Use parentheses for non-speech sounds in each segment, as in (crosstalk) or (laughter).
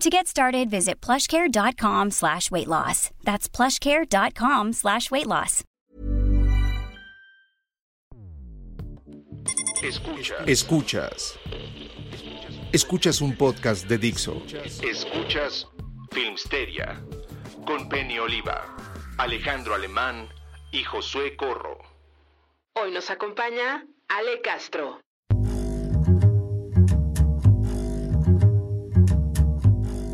To get started, visit plushcare.com slash weight loss. That's plushcare.com slash weight loss. Escuchas. Escuchas. Escuchas un podcast de Dixo. Escuchas Filmsteria con Penny Oliva, Alejandro Alemán y Josué Corro. Hoy nos acompaña Ale Castro.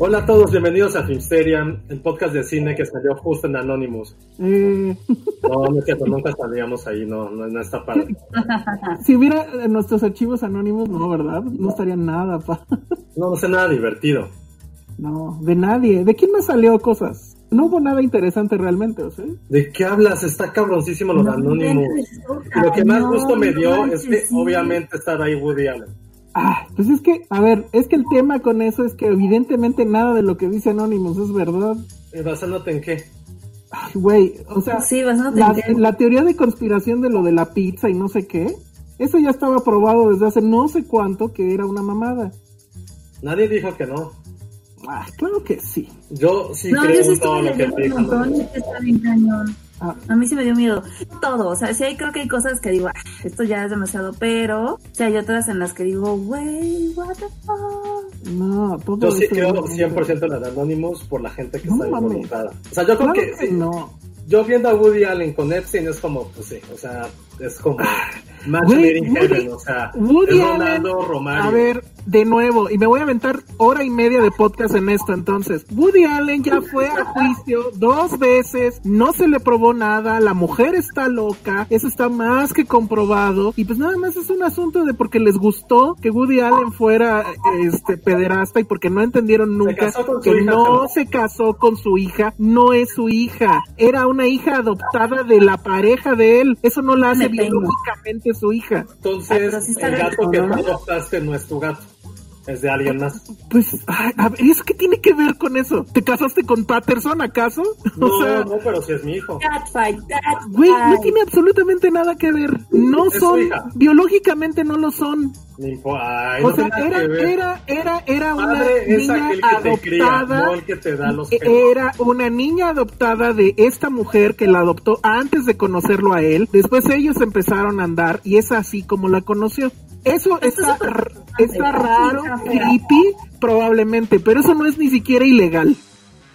Hola a todos, bienvenidos a Filmsteria, el podcast de cine que salió justo en Anonymous. Eh, No, no es cierto, nunca salíamos ahí, no, no, no está padre. (laughs) si hubiera eh, nuestros archivos anónimos, no, ¿verdad? No estaría nada, pa. (laughs) No, no sé nada divertido. No, de nadie. ¿De quién me salió cosas? No hubo nada interesante realmente, ¿o sea? ¿De qué hablas? Está cabroncísimo los Anonymous. Y lo que más No, gusto me dio no es que sí. obviamente estaba ahí Woody Allen. Ah, pues es que, a ver, es que el tema con eso es que evidentemente nada de lo que dice Anonymous es verdad. ¿Y basándote en qué? Ay, güey, o sea, Sí, la, teoría de conspiración de lo de la pizza y no sé qué, eso ya estaba probado desde hace no sé cuánto que era una mamada. Nadie dijo que no. Ah, claro que sí. Yo sí No, creo yo sí en todo lo que dijo. A mí sí me dio miedo. Todo, o sea, sí hay, creo que hay cosas que digo, "Ah, esto ya es demasiado, pero, o sea, hay otras en las que digo, wey, what the fuck. no, todo Yo sí creo 100% en el Anonymous por la gente que No está involucrada. O sea, yo creo Claro que, que sí, no. yo viendo a Woody Allen con Epstein es como, pues sí, o sea, es como match Güey, Woody- heaven, o sea, Woody es Ronaldo Allen, Romario. a ver, de nuevo, y me voy a aventar hora y media de podcast en esto entonces. Woody Allen ya fue a juicio dos veces, no se le probó nada, la mujer está loca, eso está más que comprobado, y pues nada más es un asunto de porque les gustó que Woody Allen fuera este pederasta y porque no entendieron nunca que hija, no se casó con su hija, no es su hija, era una hija adoptada de la pareja de él, eso no la hace Biológicamente su hija. Entonces, pero sí el gato que tú ¿no? adoptaste no es tu gato, es de alguien más. Pues, ay, a ver, ¿eso qué tiene que ver con eso? ¿Te casaste con Patterson acaso? (laughs) No, o sea, no, pero si es mi hijo. Güey, no tiene absolutamente nada que ver. No Es son, biológicamente no lo son. Ay, O no sea, era, era, era, era una niña cría, adoptada. no el que te da los pelos. Era una niña adoptada de esta mujer que la adoptó antes de conocerlo a él. Después ellos empezaron a andar y es así como la conoció. Eso está, está raro, creepy, probablemente, pero eso no es ni siquiera ilegal.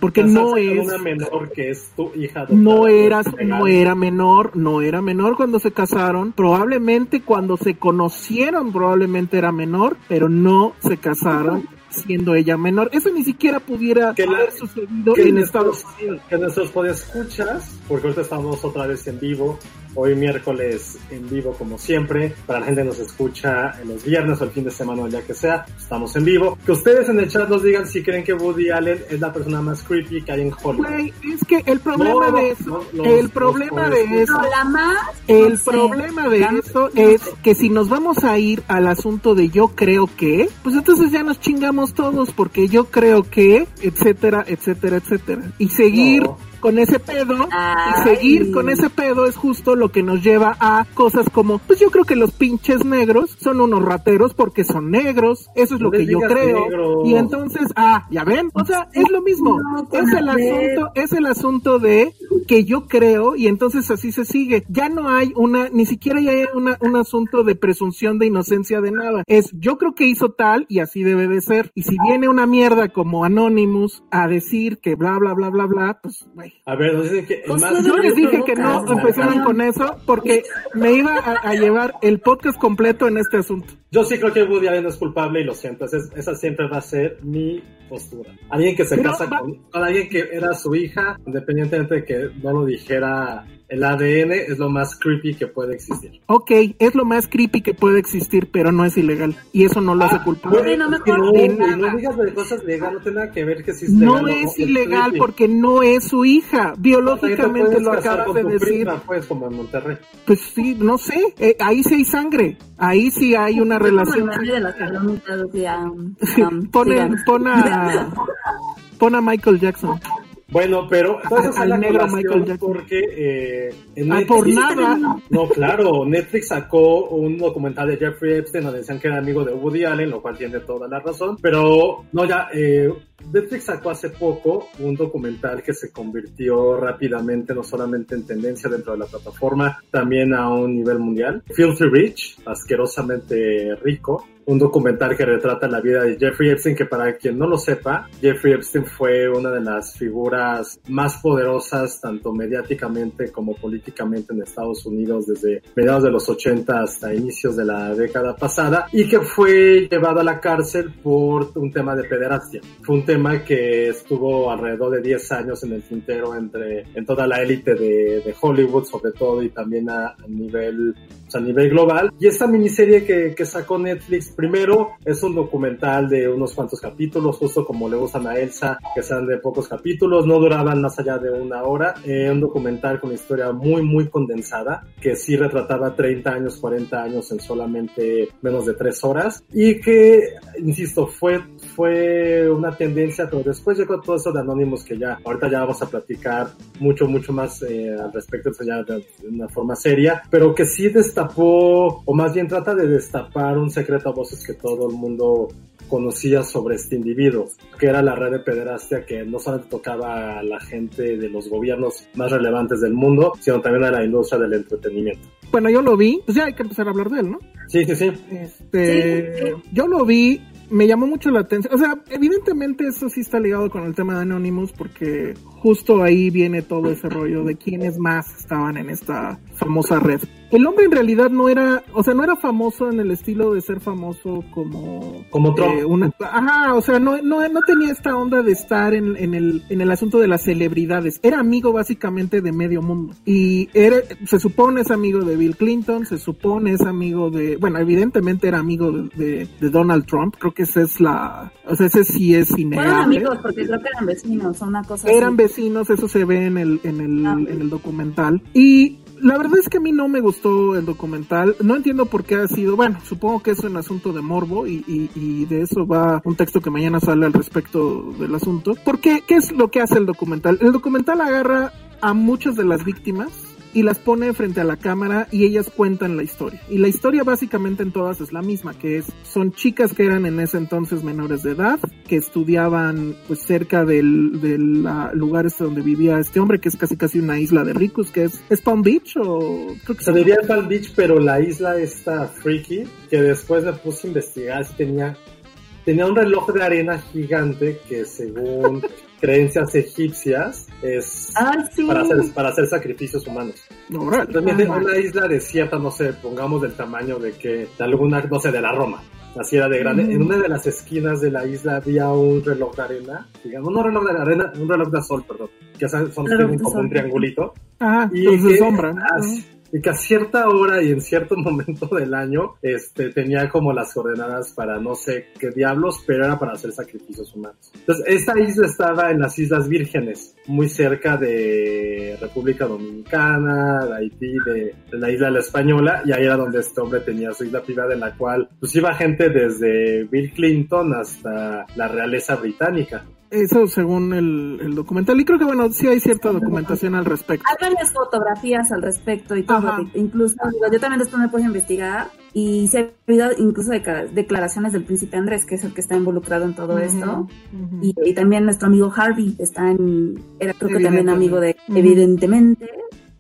Porque no es, una menor que es tu hija no era, es legal. no era menor, no era menor cuando se casaron. Probablemente cuando se conocieron, probablemente era menor, pero no se casaron siendo ella menor. Eso ni siquiera pudiera Que la- haber sucedido que en Estados Unidos. que nuestros podescuchas, porque ahorita estamos otra vez en vivo, hoy miércoles en vivo como siempre, para la gente que nos escucha en los viernes o el fin de semana o el día que sea, estamos en vivo. Que ustedes en el chat nos digan si creen que Woody Allen es la persona más creepy que hay en Hollywood. Güey, es que el problema No, de eso, no, los- el problema de eso, la más. el no sé. problema de eso es que si nos vamos a ir al asunto de yo creo que, pues entonces ya nos chingamos todos porque yo creo que, etcétera, etcétera, etcétera. Y seguir No. Con ese pedo y seguir con ese pedo es justo lo que nos lleva a cosas como, pues yo creo que los pinches negros son unos rateros porque son negros, eso es No lo que yo creo. Y entonces, ah, ya ven, o sea, es lo mismo. No, es el asunto, es el asunto de que yo creo y entonces así se sigue. Ya no hay una, ni siquiera ya hay una, un asunto de presunción de inocencia de nada. Es yo creo que hizo tal y así debe de ser. Y si viene una mierda como Anonymous a decir que bla bla bla bla bla, pues güey. A ver, nos dicen que Pues, más- pues, Yo les dije que no empezaran con eso porque me iba a, a llevar el podcast completo en este asunto. Yo sí creo que Woody Allen es culpable y lo siento. Esa, esa siempre va a ser mi postura. Alguien que se Pero casa va- con, con alguien que era su hija, independientemente de que no lo dijera el ADN, es lo más creepy que puede existir. Ok, es lo más creepy que puede existir, pero no es ilegal. Y eso no lo hace culpable. Güey, no me Es que no, acuerdo. güey, De no nada. digas de cosas legales, no tiene nada que ver que si es legal. No o es ilegal creepy. porque no es su hija. Te Biológicamente lo acabas con de tu decir. prima, pues, como en Monterrey. Pues sí, no sé. Eh, ahí sí hay sangre. Ahí sí hay una relación. Como el meme de las palomitas, o sea, (laughs) um, Pon, sigan. el- pon a, (laughs) pon a Michael Jackson. Bueno, pero Al la negro Michael Jackson. porque eh, en Ah, por Netflix- nada. No, claro, Netflix sacó un documental de Jeffrey Epstein donde decían que era amigo de Woody Allen, lo cual tiene toda la razón, pero no, ya, eh, Netflix sacó hace poco un documental que se convirtió rápidamente no solamente en tendencia dentro de la plataforma, también a un nivel mundial. Filthy Rich, asquerosamente rico, un documental que retrata la vida de Jeffrey Epstein, que para quien no lo sepa, Jeffrey Epstein fue una de las figuras más poderosas, tanto mediáticamente como políticamente en Estados Unidos desde mediados de los 80 hasta inicios de la década pasada, y que fue llevado a la cárcel por un tema de pederastia. Fue un tema que estuvo alrededor de 10 años en el tintero entre, en toda la élite de, de Hollywood, sobre todo, y también a, a nivel a nivel global. Y esta miniserie que, que sacó Netflix, primero, es un documental de unos cuantos capítulos, justo como le gustan a Elsa, que sean de pocos capítulos, no duraban más allá de una hora. Eh, un documental con una historia muy, muy condensada, que sí retrataba 30 años, 40 años en solamente menos de 3 horas. Y que, insisto, fue, fue una tendencia, pero después llegó todo eso de Anonymous, que ya, ahorita ya vamos a platicar mucho, mucho más eh, al respecto, ya de, de una forma seria, pero que sí destapó, o más bien trata de destapar un secreto a voces que todo el mundo conocía sobre este individuo, que era la red de pederastia que no solamente tocaba a la gente de los gobiernos más relevantes del mundo, sino también a la industria del entretenimiento. Bueno, yo lo vi. Pues ya hay que empezar a hablar de él, ¿no? Sí, sí, sí. Este, Sí, yo lo vi, me llamó mucho la atención. O sea, evidentemente esto sí está ligado con el tema de Anonymous porque justo ahí viene todo ese rollo de quiénes más estaban en esta famosa red. El hombre en realidad no era, o sea, no era famoso en el estilo de ser famoso como Como Trump. eh, una, ajá, o sea, no, no, no tenía esta onda de estar en, en el, en el asunto de las celebridades. Era amigo básicamente de medio mundo. Y era, se supone es amigo de Bill Clinton, se supone es amigo de, bueno, evidentemente era amigo de, de- de Donald Trump. Creo que esa es la, o sea, ese sí es Fueron innegable. amigos porque creo que eran vecinos, o una cosa Eran así. vecinos, eso se ve en el, en el, Ah. en el documental. Y la verdad es que a mí no me gustó el documental. No entiendo por qué ha sido, bueno, supongo que es un asunto de morbo y, y, y de eso va un texto que mañana sale al respecto del asunto. ¿Por qué? ¿Qué es lo que hace el documental? El documental agarra a muchas de las víctimas y las pone frente a la cámara y ellas cuentan la historia. Y la historia básicamente en todas es la misma, que es, son chicas que eran en ese entonces menores de edad, que estudiaban pues cerca del, del ah, lugar este donde vivía este hombre, que es casi casi una isla de ricos, que es, ¿es Palm Beach o creo que Se diría el Palm Beach, pero la isla está freaky, que después me puse a investigar si tenía, tenía un reloj de arena gigante que según (laughs) creencias egipcias es Ay, sí. para hacer, para hacer sacrificios humanos. Órale. También Ah, en una isla desierta, no sé, pongamos del tamaño de que, de alguna, no sé, de la Roma. Así era de grande. Mm. En una de las esquinas de la isla había un reloj de arena, digamos, no un reloj de arena, un reloj de sol, perdón, que son, como un triangulito. Ah, Y que, sombra. ¿no? ah, y que a cierta hora y en cierto (laughs) momento del año, este, tenía como las coordenadas para no sé qué diablos, pero era para hacer sacrificios humanos. Entonces, esta isla estaba en las Islas Vírgenes, muy cerca de República Dominicana, de Haití, de, la isla La Española, y ahí era donde este hombre tenía su isla privada en la cual, pues iba gente desde Bill Clinton hasta la realeza británica. Eso según el, el, documental. Y creo que, bueno, sí hay cierta documentación al respecto. Hay varias fotografías al respecto y todo. Incluso, yo también después me puse a investigar y se ha habido incluso declaraciones del príncipe Andrés, que es el que está involucrado en todo esto. y, también nuestro amigo Harvey está en, era creo que también amigo de, evidentemente.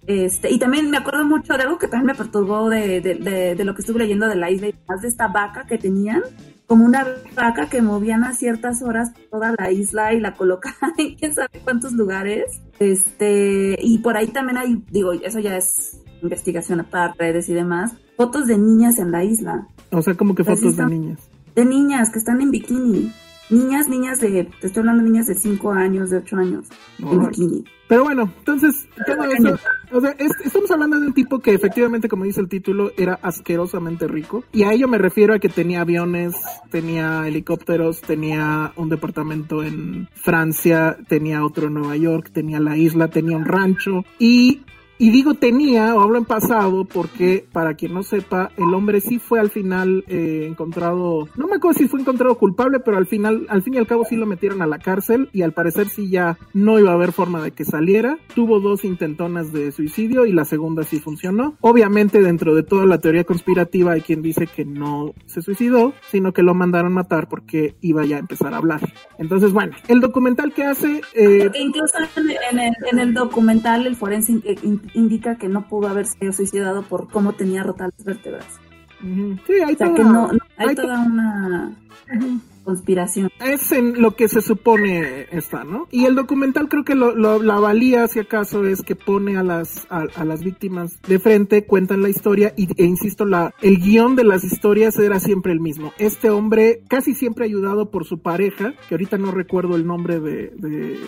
Este, y también me acuerdo mucho de algo que también me perturbó de, de, de, lo que estuve leyendo de la isla, más de esta vaca que tenían, como una vaca que movían a ciertas horas toda la isla y la colocaban (laughs) en quién sabe cuántos lugares. Este, y por ahí también hay, digo, eso ya es investigación aparte, redes y demás, fotos de niñas en la isla. O sea, como que fotos de niñas. De niñas que están en bikini. Niñas, niñas de, te estoy hablando de niñas de 5 años, de 8 años, en bikini. Pero bueno, entonces, todo eso, o sea, estamos hablando de un tipo que efectivamente, como dice el título, era asquerosamente rico. Y a ello me refiero a que tenía aviones, tenía helicópteros, tenía un departamento en Francia, tenía otro en Nueva York, tenía la isla, tenía un rancho. Y y digo tenía, o hablo en pasado, porque para quien no sepa, el hombre sí fue al final eh, encontrado, no me acuerdo si fue encontrado culpable, pero al final, al fin y al cabo sí lo metieron a la cárcel y al parecer sí ya no iba a haber forma de que saliera. Tuvo dos intentonas de suicidio y la segunda sí funcionó. Obviamente dentro de toda la teoría conspirativa hay quien dice que no se suicidó, sino que lo mandaron matar porque iba ya a empezar a hablar. Entonces, bueno, el documental que hace... Eh, incluso en el, en el documental el forense eh, indica que no pudo haberse suicidado por cómo tenía rotas las vértebras. Sí, hay o sea, que no, hay, toda una conspiración. Es en lo que se supone está, ¿no? Y el documental creo que lo, la valía, si acaso, es que pone a las, a, las víctimas de frente, cuentan la historia y, e insisto, la, el guion de las historias era siempre el mismo. Este hombre casi siempre ayudado por su pareja, que ahorita no recuerdo el nombre de, de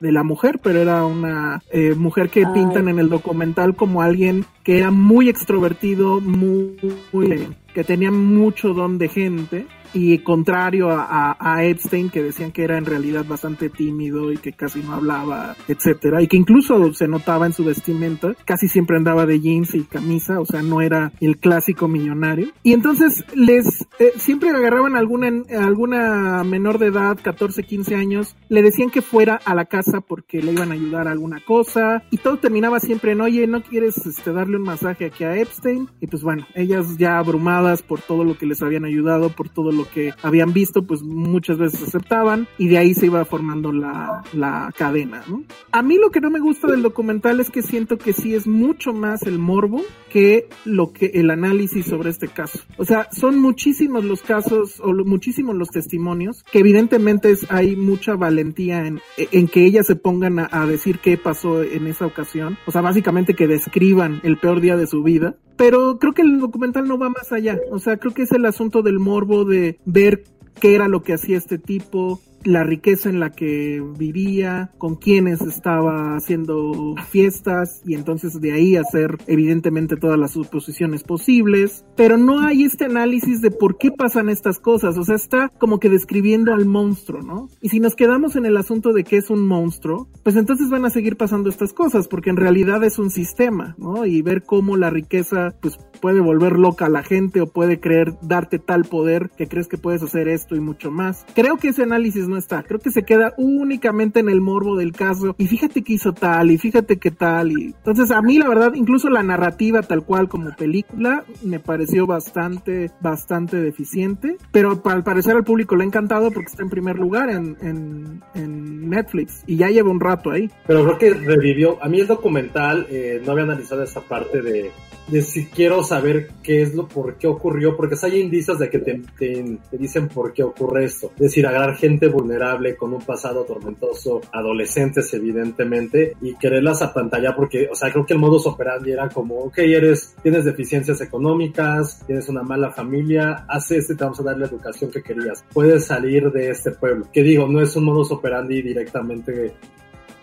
de la mujer, pero era una eh, mujer que pintan en el documental como alguien que era muy extrovertido, muy, muy que tenía mucho don de gente y contrario a, a, Epstein que decían que era en realidad bastante tímido y que casi no hablaba, etcétera, y que incluso se notaba en su vestimenta, casi siempre andaba de jeans y camisa, o sea, no era el clásico millonario. Y entonces les eh, siempre agarraban alguna alguna menor de edad, 14, 15 años, le decían que fuera a la casa porque le iban a ayudar a alguna cosa y todo terminaba siempre en, "Oye, ¿no quieres este darle un masaje aquí a Epstein?" Y pues bueno, ellas ya abrumadas por todo lo que les habían ayudado, por todo lo que habían visto, pues muchas veces aceptaban y de ahí se iba formando la, la cadena, ¿no? A mí lo que no me gusta del documental es que siento que sí es mucho más el morbo que lo que el análisis sobre este caso. O sea, son muchísimos los casos o muchísimos los testimonios que evidentemente es, hay mucha valentía en, en que ellas se pongan a, a decir qué pasó en esa ocasión. O sea, básicamente que describan el peor día de su vida. Pero creo que el documental no va más allá. O sea, creo que es el asunto del morbo de ver qué era lo que hacía este tipo, la riqueza en la que vivía, con quienes estaba haciendo fiestas y entonces de ahí hacer evidentemente todas las suposiciones posibles, pero no hay este análisis de por qué pasan estas cosas, o sea, está como que describiendo al monstruo, ¿no? Y si nos quedamos en el asunto de que es un monstruo, pues entonces van a seguir pasando estas cosas, porque en realidad es un sistema, ¿no? Y ver cómo la riqueza pues puede volver loca a la gente o puede creer darte tal poder que crees que puedes hacer esto y mucho más. Creo que ese análisis no está. Creo que se queda únicamente en el morbo del caso. Y fíjate que hizo tal, y fíjate que tal. Y entonces a mí la verdad, incluso la narrativa tal cual como película, me pareció bastante, bastante deficiente. Pero al parecer al público le ha encantado porque está en primer lugar en, en, Netflix. Y ya lleva un rato ahí. Pero creo que revivió. A mí el documental eh, no había analizado esa parte de de si quiero saber qué es lo, por qué ocurrió, porque hay indicios de que te, te, dicen por qué ocurre esto. Es decir, agarrar gente vulnerable con un pasado tormentoso, adolescentes evidentemente, y quererlas a pantalla porque, o sea, creo que el modus operandi era como, ok, eres, tienes deficiencias económicas, tienes una mala familia, haz este, te vamos a dar la educación que querías. Puedes salir de este pueblo. Que digo, no es un modus operandi directamente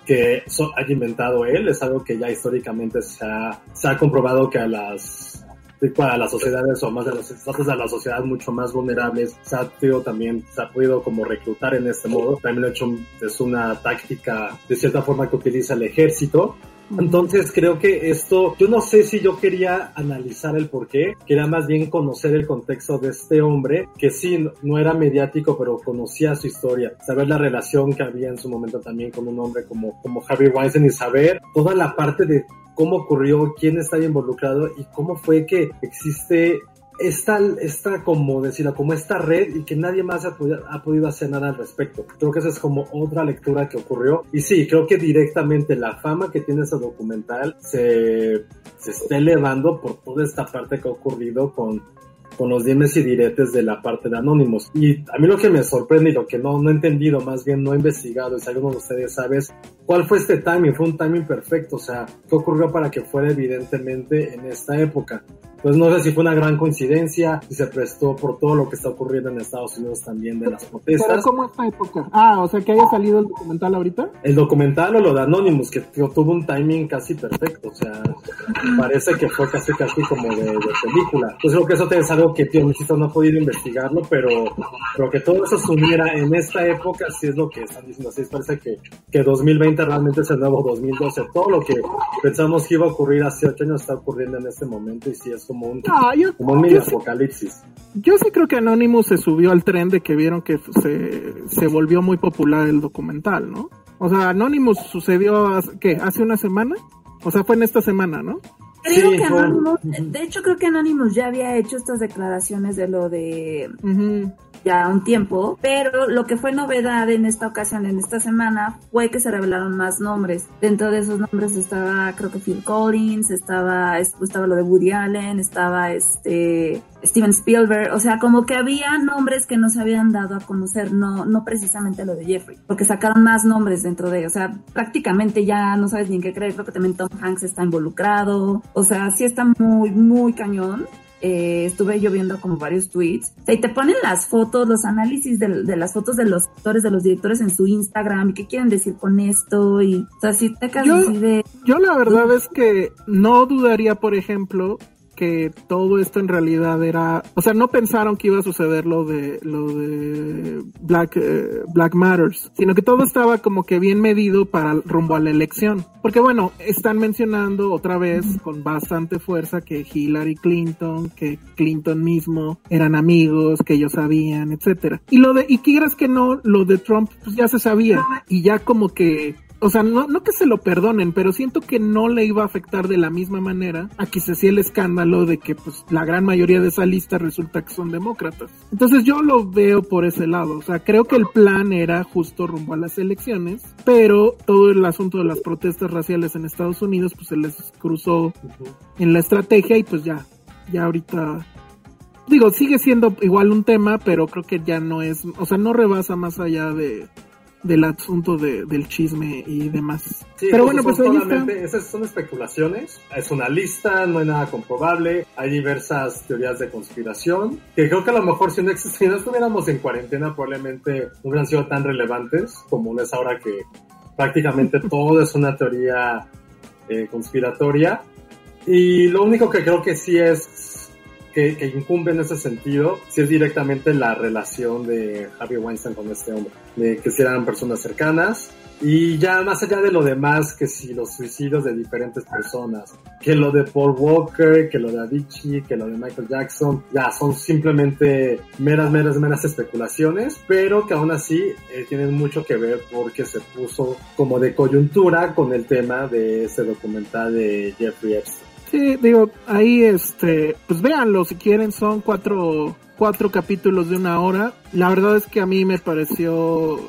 que haya inventado él, es algo que ya históricamente se ha, se ha comprobado que a las a las sociedades o más de los estados de la sociedad mucho más vulnerables se ha podido también se ha podido como reclutar en este modo. También lo hecho es una táctica de cierta forma que utiliza el ejército. Entonces creo que esto, yo no sé si yo quería analizar el por qué, quería más bien conocer el contexto de este hombre, que sí, no era mediático, pero conocía su historia, saber la relación que había en su momento también con un hombre como, como Harvey Weinstein y saber toda la parte de cómo ocurrió, quién está involucrado y cómo fue que existe esta, esta como decirlo, como esta red y que nadie más ha ha podido hacer nada al respecto. Creo que esa es como otra lectura que ocurrió. Y sí, creo que directamente la fama que tiene ese documental se, se está elevando por toda esta parte que ha ocurrido con con los dimes y diretes de la parte de Anonymous. Y a mí lo que me sorprende y lo que no, no he entendido, más bien no he investigado, y si alguno de ustedes sabe, cuál fue este timing, fue un timing perfecto, o sea, qué ocurrió para que fuera evidentemente en esta época. Pues no sé si fue una gran coincidencia, si se prestó por todo lo que está ocurriendo en Estados Unidos también de las protestas. ¿Pero cómo esta época? Ah, o sea, que haya salido el documental ahorita. El documental o lo de Anonymous, que tuvo un timing casi perfecto, o sea, parece que fue casi casi como de, de película. Pues creo que eso te es algo que tío Luisito no ha podido investigarlo, pero, pero que todo eso se uniera en esta época, sí es lo que están diciendo. Así parece que, que 2020 realmente es el nuevo 2012. Todo lo que pensamos que iba a ocurrir hace ocho años está ocurriendo en este momento y sí es como un, Ah, yo- como un mini yo sí- apocalipsis. Yo sí creo que Anonymous se subió al tren de que vieron que se, se volvió muy popular el documental, ¿no? O sea, Anonymous sucedió, ¿qué? ¿Hace una semana? O sea, fue en esta semana, ¿no? Creo Sí, que Anonymous, de hecho creo que Anonymous ya había hecho estas declaraciones de lo de ya un tiempo, pero lo que fue novedad en esta ocasión, en esta semana, fue que se revelaron más nombres. Dentro de esos nombres estaba, creo que Phil Collins, estaba, es- estaba lo de Woody Allen, estaba este Steven Spielberg, o sea, como que había nombres que no se habían dado a conocer, no, no precisamente lo de Jeffrey, porque sacaron más nombres dentro de, o sea, prácticamente ya no sabes ni en qué creer, creo que también Tom Hanks está involucrado, o sea, sí está muy, muy cañón. Eh, estuve yo viendo como varios tweets, y te ponen las fotos, los análisis de, de las fotos de los actores, de los directores en su Instagram, y qué quieren decir con esto, y, o sea, si te Yo- de, Yo la verdad es que no dudaría, por ejemplo, que todo esto en realidad era, o sea, no pensaron que iba a suceder lo de lo de Black eh, Black Matters, sino que todo estaba como que bien medido para rumbo a la elección, porque bueno, están mencionando otra vez con bastante fuerza que Hillary Clinton, que Clinton mismo eran amigos, que ellos sabían, etcétera. Y lo de y quieras que no, lo de Trump pues ya se sabía y ya como que o sea, no, no que se lo perdonen, pero siento que no le iba a afectar de la misma manera a que se hacía el escándalo de que pues la gran mayoría de esa lista resulta que son demócratas. Entonces yo lo veo por ese lado, o sea, creo que el plan era justo rumbo a las elecciones, pero todo el asunto de las protestas raciales en Estados Unidos pues se les cruzó en la estrategia y pues ya, ya ahorita digo, sigue siendo igual un tema, pero creo que ya no es, o sea, no rebasa más allá de del asunto de, del chisme y demás. Sí, pero bueno, pues ahí está. esas son especulaciones, es una lista, no hay nada comprobable, hay diversas teorías de conspiración, que creo que a lo mejor si no, si no estuviéramos en cuarentena probablemente no hubieran sido tan relevantes como lo es ahora que prácticamente (laughs) todo es una teoría eh, conspiratoria. Y lo único que creo que sí es que, que incumbe en ese sentido, sí es directamente la relación de Harvey Weinstein con este hombre, de que si eran personas cercanas. Y ya más allá de lo demás, que si los suicidios de diferentes personas, que lo de Paul Walker, que lo de Avicii, que lo de Michael Jackson, ya son simplemente meras, meras, meras especulaciones, pero que aún así eh, tienen mucho que ver porque se puso como de coyuntura con el tema de ese documental de Jeffrey Epstein. Sí, digo, ahí este, pues véanlo si quieren, son cuatro, cuatro capítulos de una hora. La verdad es que a mí me pareció, eh,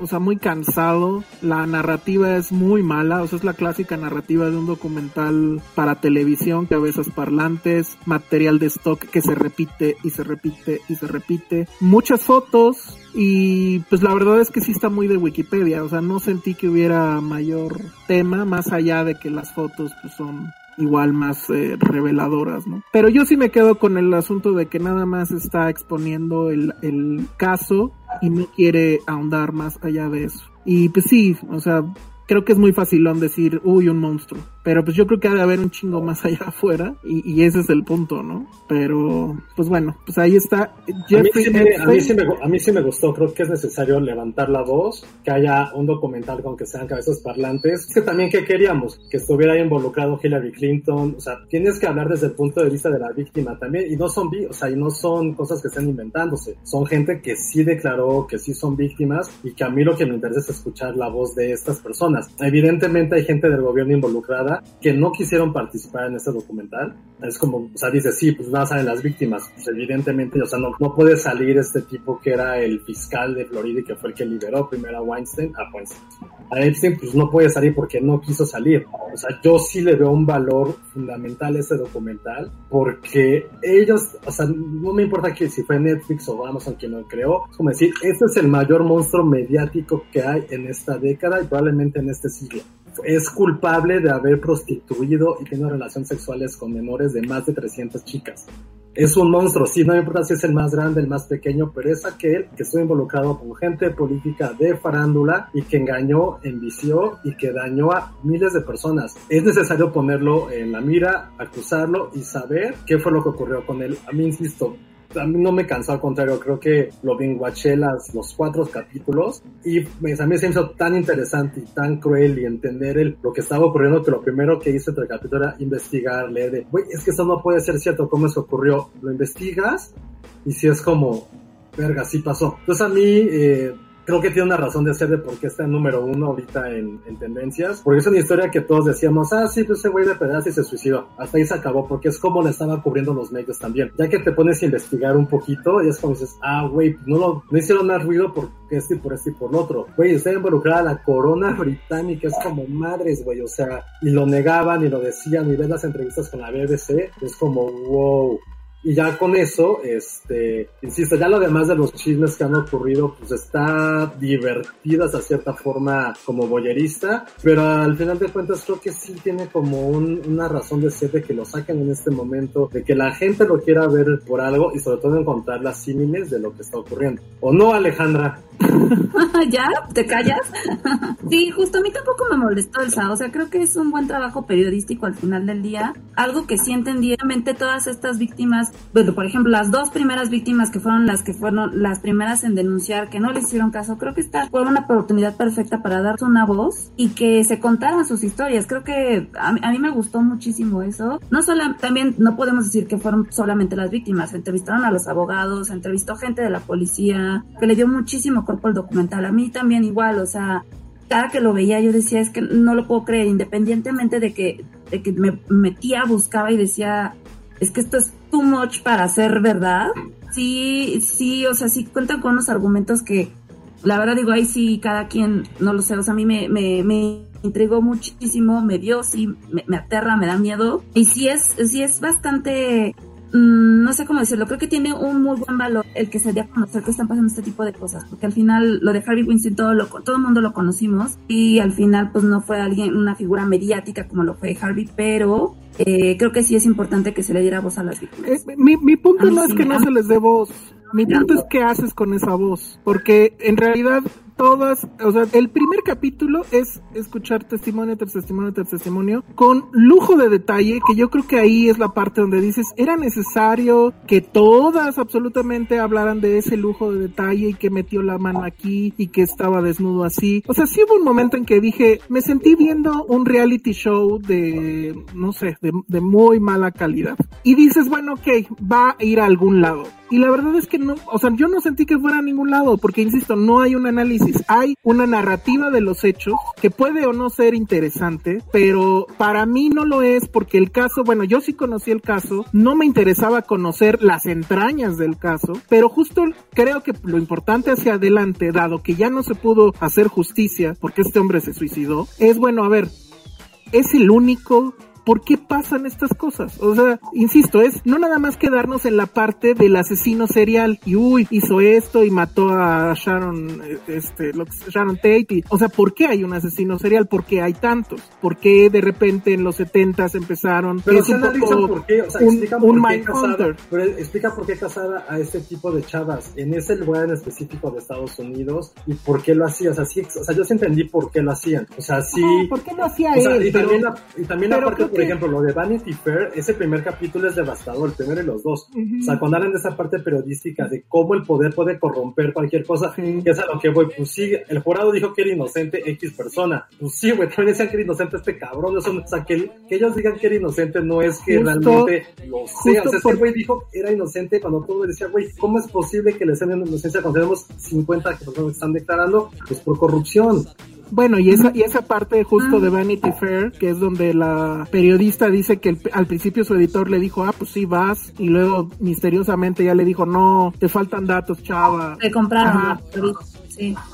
o sea, muy cansado. La narrativa es muy mala, o sea, es la clásica narrativa de un documental para televisión, cabezas parlantes, material de stock que se repite y se repite y se repite. Muchas fotos y pues la verdad es que sí está muy de Wikipedia, o sea, no sentí que hubiera mayor tema más allá de que las fotos pues son igual más eh, reveladoras, ¿no? Pero yo sí me quedo con el asunto de que nada más está exponiendo el, el caso y no quiere ahondar más allá de eso. Y pues sí, o sea, creo que es muy facilón decir, uy, un monstruo. Pero pues yo creo que ha de haber un chingo más allá afuera y, y ese es el punto, ¿no? Pero pues bueno, pues ahí está. Jeffrey a, mí sí me, a, mí sí me, a mí sí me gustó, creo que es necesario levantar la voz, que haya un documental con que sean cabezas parlantes. Es que también que queríamos que estuviera involucrado Hillary Clinton, o sea, tienes que hablar desde el punto de vista de la víctima también y no son, o sea, y no son cosas que estén inventándose, son gente que sí declaró que sí son víctimas y que a mí lo que me interesa es escuchar la voz de estas personas. Evidentemente hay gente del gobierno involucrada que no quisieron participar en este documental. Es como, o sea, dice, sí, pues nada saben las víctimas. Pues evidentemente, o sea, no, no puede salir este tipo que era el fiscal de Florida y que fue el que liberó primero a Weinstein, a Weinstein. A Epstein, pues no puede salir porque no quiso salir. O sea, yo sí le veo un valor fundamental a este documental porque ellos, o sea, no me importa que si fue Netflix o Amazon quien lo creó, es como decir, este es el mayor monstruo mediático que hay en esta década y probablemente en este siglo es culpable de haber prostituido y tenido relaciones sexuales con menores de más de 300 chicas. Es un monstruo, sí, no me importa si es el más grande, el más pequeño, pero es aquel que estuvo involucrado con gente política de farándula y que engañó, envició y que dañó a miles de personas. Es necesario ponerlo en la mira, acusarlo y saber qué fue lo que ocurrió con él. A mí, insisto, a mí no me cansó, al contrario, creo que lo binguaché las, los cuatro capítulos y a mí se me hizo tan interesante y tan cruel y entender el, lo que estaba ocurriendo que lo primero que hice entre el capítulo era investigar, leer de, güey, es que eso no puede ser cierto, ¿cómo eso ocurrió? Lo investigas y si es como, verga, sí pasó. Entonces a mí, eh, creo que tiene una razón de ser de por qué está en número uno ahorita en, en, tendencias. Porque es una historia que todos decíamos, ah, sí, pues ese güey de pedazo y se suicidó. Hasta ahí se acabó, porque es como le estaba cubriendo los medios también. Ya que te pones a investigar un poquito, y es como dices, ah, güey, no, lo, no hicieron más ruido por este y por este y por lo otro. Güey, está involucrada la corona británica, es como madres, güey, o sea, y lo negaban y lo decían, y ves las entrevistas con la BBC, es como, wow. Y ya con eso, este, insisto, ya lo demás de los chismes que han ocurrido, pues está divertida hasta cierta forma como boyerista, pero al final de cuentas creo que sí tiene como un, una razón de ser de que lo saquen en este momento, de que la gente lo quiera ver por algo y sobre todo encontrar las símiles de lo que está ocurriendo. ¿O no, Alejandra? (laughs) (laughs) ¿Ya? ¿Te callas? (laughs) sí, justo a mí tampoco me molestó el O sea, creo que es un buen trabajo periodístico al final del día. Algo que sí entendí, todas estas víctimas, bueno, por ejemplo, las dos primeras víctimas que fueron las que fueron las primeras en denunciar, que no les hicieron caso, creo que esta fue una oportunidad perfecta para darse una voz y que se contaran sus historias. Creo que a, a mí me gustó muchísimo eso. No solo, también no podemos decir que fueron solamente las víctimas. Entrevistaron a los abogados, entrevistó gente de la policía, que le dio muchísimo cuerpo el documental. A mí también igual, o sea, cada que lo veía yo decía, es que no lo puedo creer, independientemente de que, de que me metía, buscaba y decía, es que esto es too much para ser verdad. Sí, sí, o sea, sí cuentan con unos argumentos que, la verdad digo, ahí sí, cada quien, no lo sé, o sea, a mí me, me, me intrigó muchísimo, me dio, sí, me, me aterra, me da miedo. Y sí es, sí es bastante Mm, no sé cómo decirlo, creo que tiene un muy buen valor el que se dé a conocer que están pasando este tipo de cosas, porque al final lo de Harvey Weinstein todo lo, todo el mundo lo conocimos y al final pues no fue alguien, una figura mediática como lo fue Harvey, pero eh, creo que sí es importante que se le diera voz a las víctimas. Eh, mi, mi punto no es que no se les dé voz, mi punto es qué haces con esa voz, porque en realidad todas, o sea, el primer capítulo es escuchar testimonio tras testimonio tras testimonio con lujo de detalle, que yo creo que ahí es la parte donde dices, era necesario que todas absolutamente hablaran de ese lujo de detalle y que metió la mano aquí y que estaba desnudo así. O sea, sí hubo un momento en que dije, me sentí viendo un reality show de, no sé, de, de muy mala calidad. Y dices, bueno, ok, va a ir a algún lado. Y la verdad es que no, o sea, yo no sentí que fuera a ningún lado, porque insisto, no hay un análisis, hay una narrativa de los hechos que puede o no ser interesante, pero para mí no lo es porque el caso, bueno, yo sí conocí el caso, no me interesaba conocer las entrañas del caso, pero justo creo que lo importante hacia adelante, dado que ya no se pudo hacer justicia porque este hombre se suicidó, es bueno, a ver, es el único ¿por qué pasan estas cosas? O sea, insisto, es no nada más quedarnos en la parte del asesino serial y uy, hizo esto y mató a Sharon, este, Sharon Tate. Y, o sea, ¿por qué hay un asesino serial? ¿Por qué hay tantos? ¿Por qué de repente en los 70 empezaron? Pero se por qué, o sea, un, explica por qué casada, pero explica por qué casada a este tipo de chavas en ese lugar en específico de Estados Unidos y por qué lo hacía. O sea, sí, o sea, yo sí entendí por qué lo hacían. O sea, sí. ¿Por qué lo hacía él? Y también, la, y también aparte, por ejemplo, lo de Vanity Fair, ese primer capítulo es devastador, el primero y los dos. O sea, cuando hablan de esa parte periodística, de cómo el poder puede corromper cualquier cosa, que es a lo que voy, pues sí, el jurado dijo que era inocente X persona. Pues sí, güey, también decían que era inocente este cabrón. o sea, que, ellos digan que era inocente no es que realmente lo sea. O sea, este güey dijo que era inocente cuando todo decía, güey, ¿cómo es posible que le sean inocencia cuando tenemos 50 personas que están declarando? Pues por corrupción. Bueno, y esa, y esa parte justo de Vanity Fair, que es donde la periodista dice que al principio su editor le dijo, ah, pues sí, vas, y luego misteriosamente ya le dijo, no, te faltan datos, chava. Te compraron.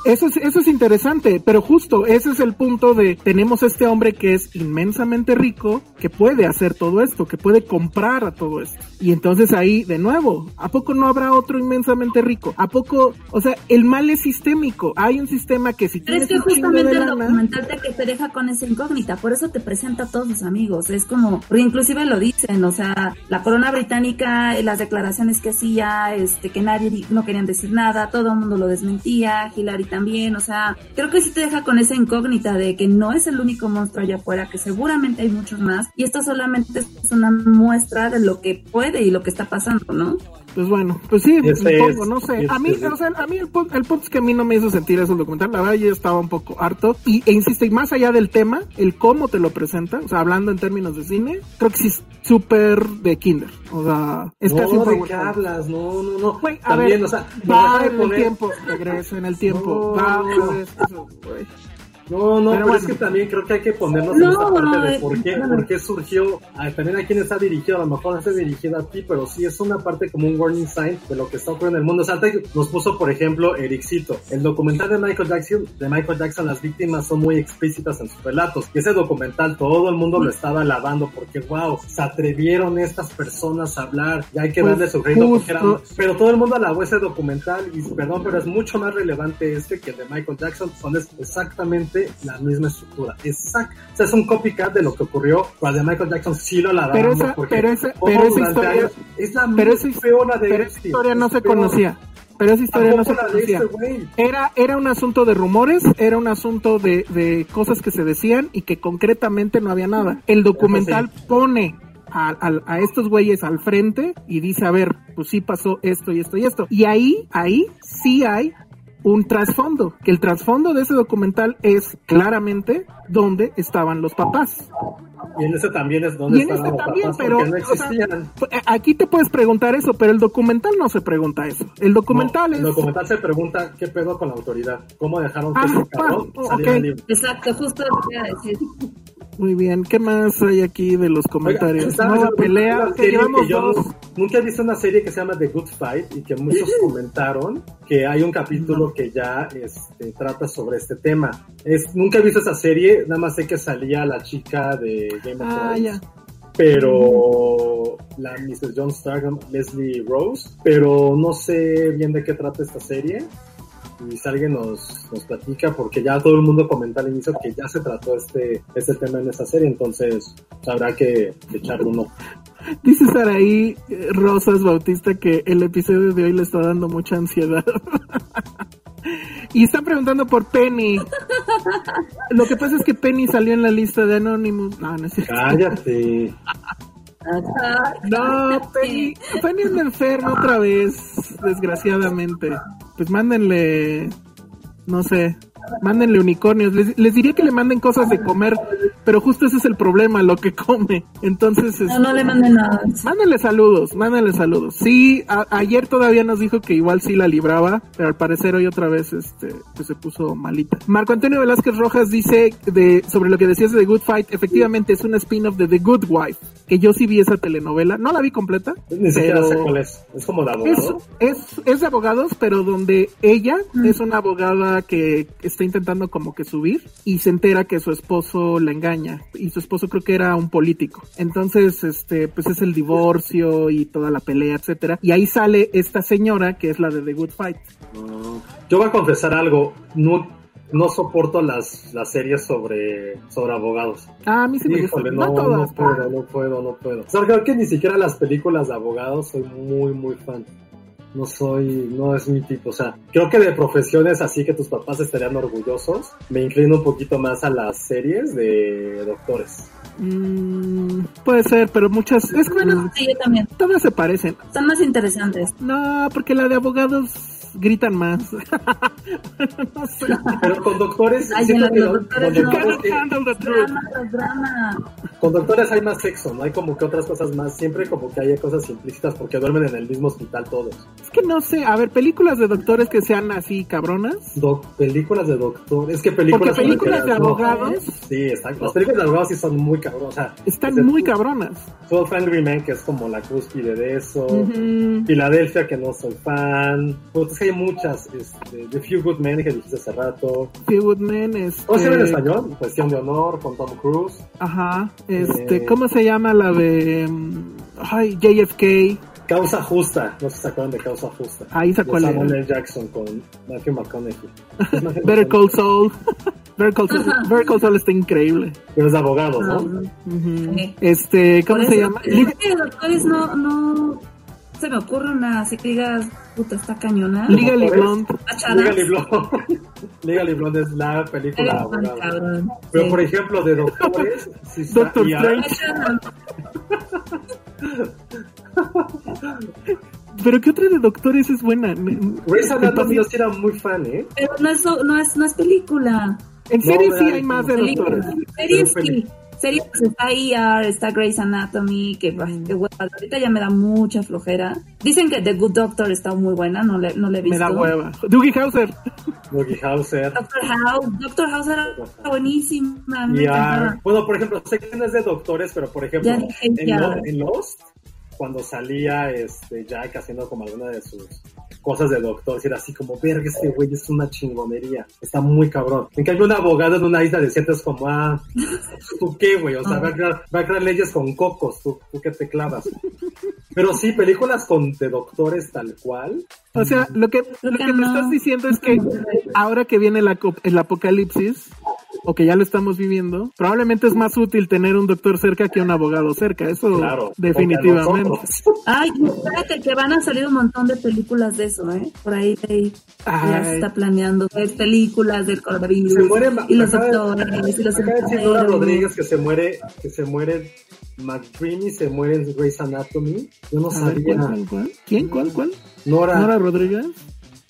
Eso es, eso es interesante, pero justo ese es el punto de tenemos este hombre que es inmensamente rico, que puede hacer todo esto, que puede comprar a todo esto. Y entonces ahí, de nuevo, ¿a poco no habrá otro inmensamente rico? ¿A poco, o sea, el mal es sistémico? Hay un sistema que si Pero es que justamente el documental te, que te deja con esa incógnita, por eso te presenta a todos sus amigos. Es como, porque inclusive lo dicen, o sea, la corona británica, las declaraciones que hacía, este, que nadie, no querían decir nada, todo el mundo lo desmentía, Hilary también, o sea, creo que sí te deja con esa incógnita de que no es el único monstruo allá afuera, que seguramente hay muchos más, y esto solamente es una muestra de lo que puede y lo que está pasando, ¿no? Pues bueno, pues sí, supongo, no sé. A mí, o sea, a mí el, punto, es que a mí no me hizo sentir eso el documental. La verdad, yo estaba un poco harto. Y, e insisto, y más allá del tema, el cómo te lo presenta, o sea, hablando en términos de cine, creo que sí es súper de kinder. O sea, es no, casi ¿de qué hablas? No, no, no. También, o sea, va en el tiempo, regresa en el tiempo, va, eso, güey. No, no, pero, es que también creo que hay que ponernos en esta parte de por qué, por qué surgió, también a quién está dirigido, a lo mejor no está dirigido a ti, pero sí es una parte como un warning sign de lo que está ocurriendo en el mundo. O sea, nos puso, por ejemplo, Ericito, el documental de Michael Jackson, de Michael Jackson, las víctimas son muy explícitas en sus relatos. Y ese documental todo el mundo lo estaba alabando porque, wow, se atrevieron estas personas a hablar, ya hay que darle su reino porque eran... Pero todo el mundo alabó ese documental y, perdón, pero es mucho más relevante este que el de Michael Jackson, son exactamente la misma estructura. Exacto. O sea, es un copycat de lo que ocurrió cuando Michael Jackson sí lo la pero esa, pero esa, pero esa historia, es la pero esa, de pero esa historia no se conocía. Pero esa historia no se conocía. Era, era un asunto de rumores, era un asunto de, de cosas que se decían y que concretamente no había nada. El documental pone a, a, a, estos güeyes al frente y dice, a ver, pues sí pasó esto y esto y esto. Y ahí, ahí sí hay un trasfondo, que el trasfondo de ese documental es claramente dónde estaban los papás. Y en ese también es donde estaban los también, papás, pero no existían. Eh, aquí te puedes preguntar eso, pero el documental no se pregunta eso. El documental es... El documental se pregunta qué pedo con la autoridad, cómo dejaron que ah, ese cabrón saliera libre. Exacto, justo lo que iba a decir. Muy bien, ¿qué más hay aquí de los comentarios? Nueva pelea, que llevamos dos. Nunca he visto una serie que se llama The Good Fight y que muchos (laughs) comentaron que hay un capítulo que ya este, trata sobre este tema. Es, nunca he visto esa serie, nada más sé que salía la chica de Game of ah, Thrones. Pero la Mrs. John Stark, Leslie Rose, pero no sé bien de qué trata esta serie y si alguien nos, nos platica, porque ya todo el mundo comenta al inicio que ya se trató este, este tema en esta serie, entonces pues, habrá que, echarle uno. Dice Saraí eh, Rosas Bautista que el episodio de hoy le está dando mucha ansiedad. (laughs) y están preguntando por Penny. (laughs) Lo que pasa es que Penny salió en la lista de Anonymous. No, no es Cállate. No, Penny, Penny es enferma otra vez, desgraciadamente. Pues mándenle, no sé, mándenle unicornios. Les, diría que le manden cosas de comer, pero justo ese es el problema, lo que (laughs) come. Entonces, no, no le este, manden nada. Mándenle saludos, mándenle saludos. Sí, ayer todavía nos dijo que igual sí la libraba, pero al parecer hoy otra vez este pues se puso malita. Marco Antonio Velázquez Rojas dice de sobre lo que decías de The Good Fight, efectivamente es un spin-off de The Good Wife, que yo sí vi esa telenovela, no la vi completa. Ni siquiera sé cuál es. Es como de abogados. Es, es, de abogados, pero donde ella es una abogada que está intentando como que subir y se entera que su esposo la engaña y su esposo creo que era un político. Entonces, este, pues es el divorcio y toda la pelea, etcétera. Y ahí sale esta señora que es la de The Good Fight. Yo voy a confesar algo, no, no soporto las, las series sobre, sobre abogados. Ah, a mí sí me Híjole, no, No, todas. no puedo, no puedo, no puedo. O sea, creo que ni siquiera las películas de abogados soy muy, muy fan. No soy, no es mi tipo. O sea, creo que de profesiones así que tus papás estarían orgullosos, me inclino un poquito más a las series de doctores. Mm, puede ser, pero muchas, es bueno, Sí, yo también. todas se parecen. Están más interesantes. No, porque la de abogados gritan más. (laughs) no sé. Pero con doctores, Ay, siento que los con doctores no. doctores. Drama drama. con doctores hay más sexo, no hay como que otras cosas más. Siempre como que hay cosas implícitas porque duermen en el mismo hospital todos. Es que no sé, a ver, películas de doctores que sean así cabronas. Películas de doctores, es que películas Porque películas de no, abogados Sí, exacto. Las películas de abogados sí son muy cabronas. O sea, están muy cabronas. 12 Angry Men, que es como la cúspide de eso. Filadelfia, que no soy fan. Pues es que hay muchas. Este, The Few Good Men, que dijiste hace rato. Few Good Men, este... ¿Cómo se llama en español? Cuestión de honor, con Tom Cruise. Ajá, este, Eh. ¿cómo se llama la de... mm, Ay, JFK? Causa Justa. No sé si se acuerdan de Causa Justa. Ahí De cuál Samuel era. L. Jackson con Matthew McConaughey. (laughs) Es (laughs) Better Call Saul. Better Call Saul, Better Call Saul está increíble. Pero es de abogados, ¿no? Este, ¿cómo Por se eso, llama? Es que de doctores no, no se me ocurre una así que digas, puta, está cañona. Legally. Blonde. Legally Blonde. Legally Blonde es la película cabrón. Pero Sí. por ejemplo, de doctores, sí está- Doctor Strange. (laughs) Pero ¿qué otra de doctores es buena? Grey's Anatomy yo sí era muy fan, ¿eh? Pero no es, no es, no es película. En serie No, sí hay más de Película. doctores. Series Pero peli- sí. Series pues, está ER, está Grey's Anatomy, que ay, qué hueva. ahorita ya me da mucha flojera. Dicen que The Good Doctor está muy buena, no le, no le he visto. Me da hueva. Dougie Hauser. Dougie Hauser. Doctor House, Doctor House era buenísima. encantaba. bueno, por ejemplo, sé que no es de doctores, pero por ejemplo, Ya dije, en. Lo- en Lost, cuando salía este Jack haciendo como alguna de sus cosas de doctor, era así como, verga, este güey es una chingonería, está muy cabrón. En cambio, un abogado en una isla desierta es como, ah, ¿tú qué, güey? O sea, va a crear, va a crear leyes con cocos, ¿tú, tú qué te clavas? Pero sí, películas con de doctores tal cual, O sea, lo que, lo que me estás diciendo es que ahora que viene la el apocalipsis, o que ya lo estamos viviendo, probablemente es más útil tener un doctor cerca que un abogado cerca. Eso claro. definitivamente. Ay, espérate, que van a salir un montón de películas de eso, ¿eh? Por ahí, ahí ya se está planeando ver películas del coronavirus. se muere y los acaba doctores, y los acaba de decir. Rodríguez que se muere que se muere McDreamy se muere en Grey's Anatomy yo no A ver, sabía ¿cuál, cuál, cuál? ¿Quién? ¿Cuál? ¿Cuál? Nora, Nora Rodríguez.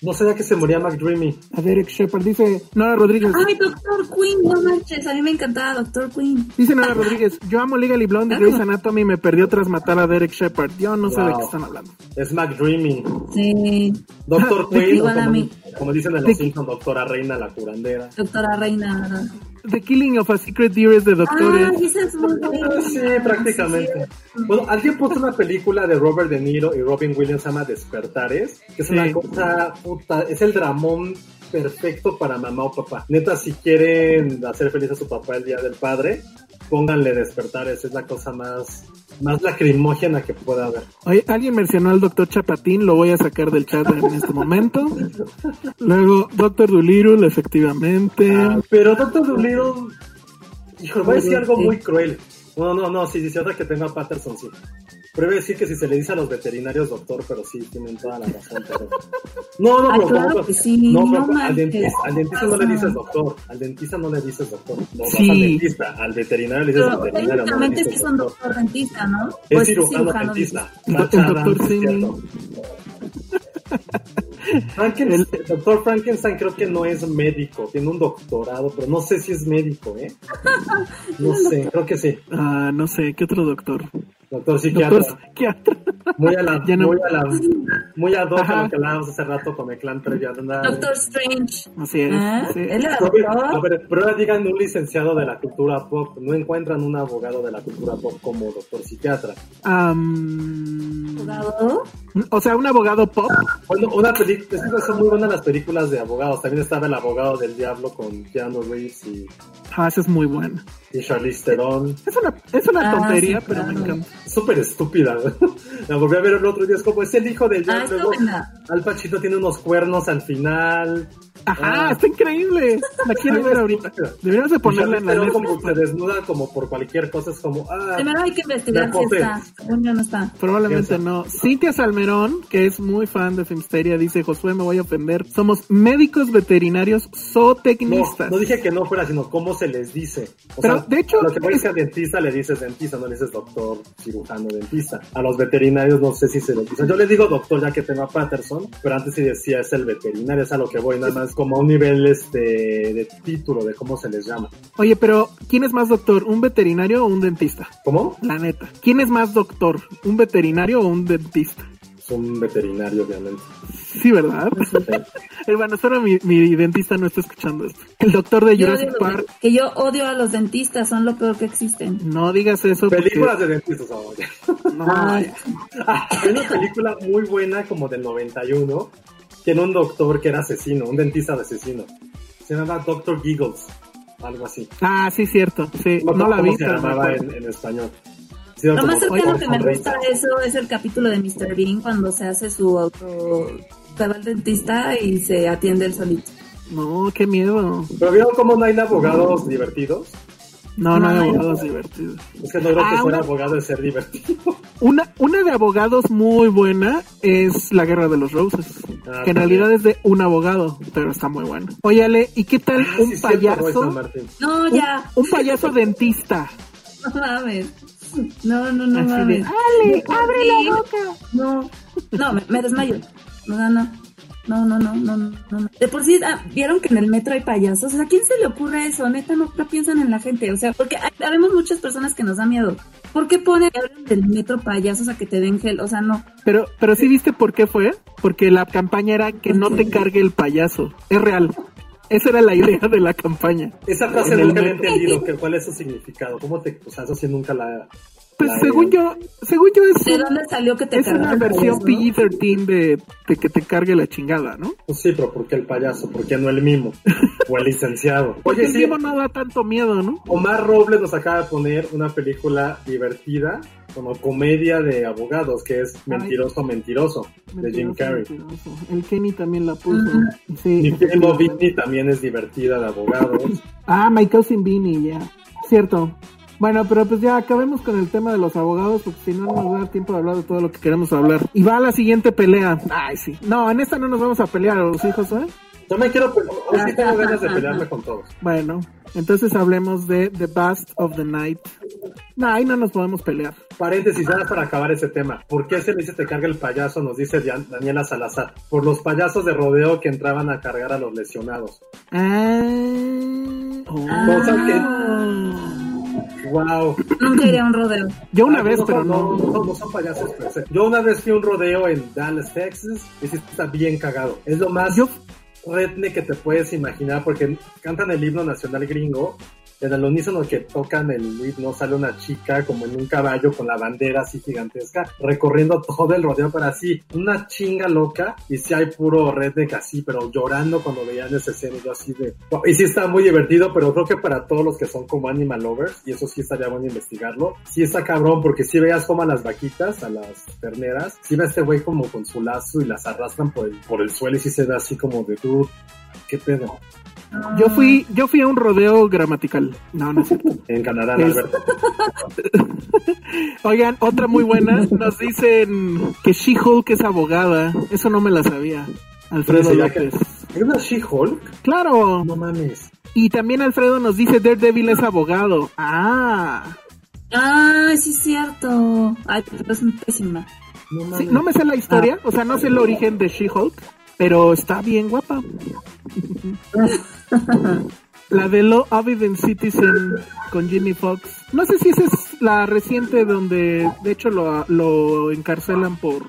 No sabía que se moría McDreamy A Derek Shepard dice Nora Rodríguez. Ay, Doctor Queen, no manches, a mí me encantaba Doctor Queen. Dice Nora Rodríguez, yo amo Legally Blonde y Grey's Anatomy me perdió tras matar a Derek Shepard. Yo no sé de qué están hablando. es McDreamy Sí, Doctor De- Queen o igual a como, mí. como dicen en los Simpsons Doctora Reina la curandera Doctora Reina. The Killing of a Secret Deer es de doctores. Ah, esa es muy buena. Ah, sí prácticamente bueno alguien puso una película de Robert De Niro y Robin Williams se llama Despertares que es Sí. una cosa puta es el dramón perfecto para mamá o papá neta si quieren hacer feliz a su papá el día del padre pónganle Despertares es la cosa más más lacrimógena que pueda haber Oye, alguien mencionó al doctor Chapatín, lo voy a sacar del chat en este momento. Luego, Doctor Dolittle, efectivamente. Ah, pero Doctor Dolittle, hijo, voy a decir algo muy cruel. No, no, no, sí, dice otra que tenga Patterson, sí. Pero iba a decir que si se le dice a los veterinarios doctor, pero sí, tienen toda la razón. Pero... No, no, pero claro como- que sí, no, no al, dentista, al dentista no le dices doctor, al dentista no le dices doctor, no vas Sí. al dentista, al veterinario le dices Pero veterinario, no le es que es un doctor. doctor dentista, ¿no? Es cirujano dentista. dentista. El doctor Tachada, Frankenstein, el doctor Frankenstein creo que no es médico, tiene un doctorado, pero no sé si es médico, ¿eh? (laughs) No sé, creo que sí. Ah, no sé, ¿qué otro doctor? Doctor psiquiatra. Doctor psiquiatra. Muy a la, (laughs) Ya no- muy a la, muy ad hoc a Ajá. lo que hablábamos hace rato con el clan previo. Doctor Strange. Así es. ¿Ah? sí. A ver, a doctor. pero ahora digan un licenciado de la cultura pop, no encuentran un abogado de la cultura pop como doctor psiquiatra. Am, abogado. o sea, un abogado pop. Bueno, una película, son muy buenas las películas de abogados. También estaba El abogado del diablo con Keanu Reeves y, Ah, esa es muy buena. y Charlize Theron. Es una, es una Ah, tontería, sí, pero me encanta. Súper estúpida. (laughs) La volví a ver el otro día, es como es el hijo Ah, está Luego, buena. Al Pacino tiene unos cuernos al final. Ajá, Ah. está increíble. La quiero ver ahorita. Deberíamos de ponerla en la Netflix. como se desnuda como por cualquier cosa, es como, ah, Primero hay que investigar si está. Yo no está. Probablemente no. Cintia Salmerón, que es muy fan de Filmsteria, dice, Josué, me voy a ofender. Somos médicos veterinarios no, zootecnistas. no dije que no fuera, sino cómo se les dice. O Pero, sea, de hecho, a lo que voy a es- decir dentista le dices dentista, no le dices doctor, cirujano, dentista. A los veterinarios no sé si se les dice. Yo le digo doctor ya que tengo a Patterson, pero antes sí decía es el veterinario, es a lo que voy, nada más como a un nivel este de título de cómo se les llama. Oye, pero ¿quién es más doctor? ¿Un veterinario o un dentista? ¿Cómo? La neta. ¿Quién es más doctor? ¿Un veterinario o un dentista? Es un veterinario, obviamente. Sí, ¿verdad? Bueno, (laughs) espero mi, mi dentista no está escuchando esto. El doctor de Yo Jurassic Park. que yo odio a los dentistas, son lo peor que existen. No digas eso porque... Películas de dentistas ahora. No, Ay. Ah, hay una película muy buena como del 91, tiene un doctor que era asesino, un dentista de asesino. Se llama Doctor Giggles, algo así. Ah, sí, cierto. Sí, No, no la vi, se llamaba en, en español. Sí, Lo más cercano que me gusta de eso es el capítulo de Mr. Bean cuando se hace su auto. Se va al dentista y se atiende él solito. No, qué miedo. Pero vieron cómo no hay abogados divertidos. No, no hay No, abogados divertidos. Es que no creo que Ah, ser una- abogado de ser divertido. (laughs) Una, una de abogados muy buena es La Guerra de los Roses, Ah, que en realidad es de un abogado, pero está muy buena. Oye, Ale, ¿y qué tal Ah, un sí, payaso? No, ya. un payaso dentista. (laughs) No mames. No, no, no Así de, mames. Ale, abre la boca. No, no, me, me desmayo. No, no, no. No, no, no, no, no, no. De por sí, ah, vieron que en el metro hay payasos. O sea, ¿a quién se le ocurre eso? Neta, no, no piensan en la gente. O sea, porque hay- habemos muchas personas que nos da miedo. ¿Por qué ponen que hablan del metro payasos a que te den gel? O sea, no. Pero, pero sí viste por qué fue? Porque la campaña era que no te cargue el payaso. Es real. Esa era la idea de la campaña. Esa frase nunca la he entendido. que- ¿Cuál es su significado? ¿Cómo te.? O sea, eso sí nunca la. Pues según yo, según yo es, ¿De un- dónde salió que te es una versión payaso? PG-13 de, de que te cargue la chingada, ¿no? Pues sí, pero ¿por qué el payaso? ¿Por qué no el mimo? (laughs) o el licenciado. Porque Oye, el sí, vivo no da tanto miedo, ¿no? Omar Robles nos acaba de poner una película divertida, como comedia de abogados, que es Mentiroso, Mentiroso, de Jim Carrey. mentiroso. El Kenny también la puso. Ujú. Sí. Mi primo Vinny también es divertida de abogados. Ah, My Cousin Beanie, ya. Cierto. Bueno, pero pues ya acabemos con el tema de los abogados, porque si no, no nos va a dar tiempo de hablar de todo lo que queremos hablar. Y va a la siguiente pelea. Ay, sí. No, en esta no nos vamos a pelear, ¿o sí, José? Yo me quiero, pe- hoy sí tengo ganas de pelearme con todos. Bueno, entonces hablemos de The Bust of the Night. No, ahí no nos podemos pelear. Paréntesis, ya para acabar ese tema. ¿Por qué se le dice te carga el payaso? Nos dice Daniela Salazar. Por los payasos de rodeo que entraban a cargar a los lesionados. Ah. oh. Ah. Wow. Nunca iré a un rodeo. Yo una Ah, vez, no, pero no. no, son, no son payasos per se. Yo una vez fui a un rodeo en Dallas, Texas, y sí está bien cagado. Es lo más Yo, redneck que te puedes imaginar, porque cantan el himno nacional gringo, en el unísono que tocan el himno sale una chica como en un caballo con la bandera así gigantesca, recorriendo todo el rodeo para así, una chinga loca, y si hay puro redneck así, pero llorando cuando veían esa escena, yo así de... Y sí está muy divertido, pero creo que para todos los que son como animal lovers, y eso sí estaría bueno investigarlo, sí está cabrón, porque si veas como a las vaquitas, a las terneras, si ve a este güey como con su lazo y las arrastran por el, por el suelo y sí se ve así como de tú, ¿qué pedo? Yo fui, yo fui a un rodeo gramatical. No, no es cierto. (laughs) En Canadá, Es- Alberto. (laughs) Oigan, otra muy buena. Nos dicen que She-Hulk es abogada. Eso no me la sabía. Alfredo Sí, ya que- López. ¿Es una She-Hulk? Claro. No mames. Y también Alfredo nos dice Daredevil es abogado. Ah. Ay, sí es cierto. Ay, pero es pésima. No mames. Sí, no me sé la historia, o sea, no sé el origen de She-Hulk, pero está bien guapa. (laughs) La de Law Abiding Citizen con Jimmy Fox. No sé si esa es la reciente donde de hecho lo, lo encarcelan por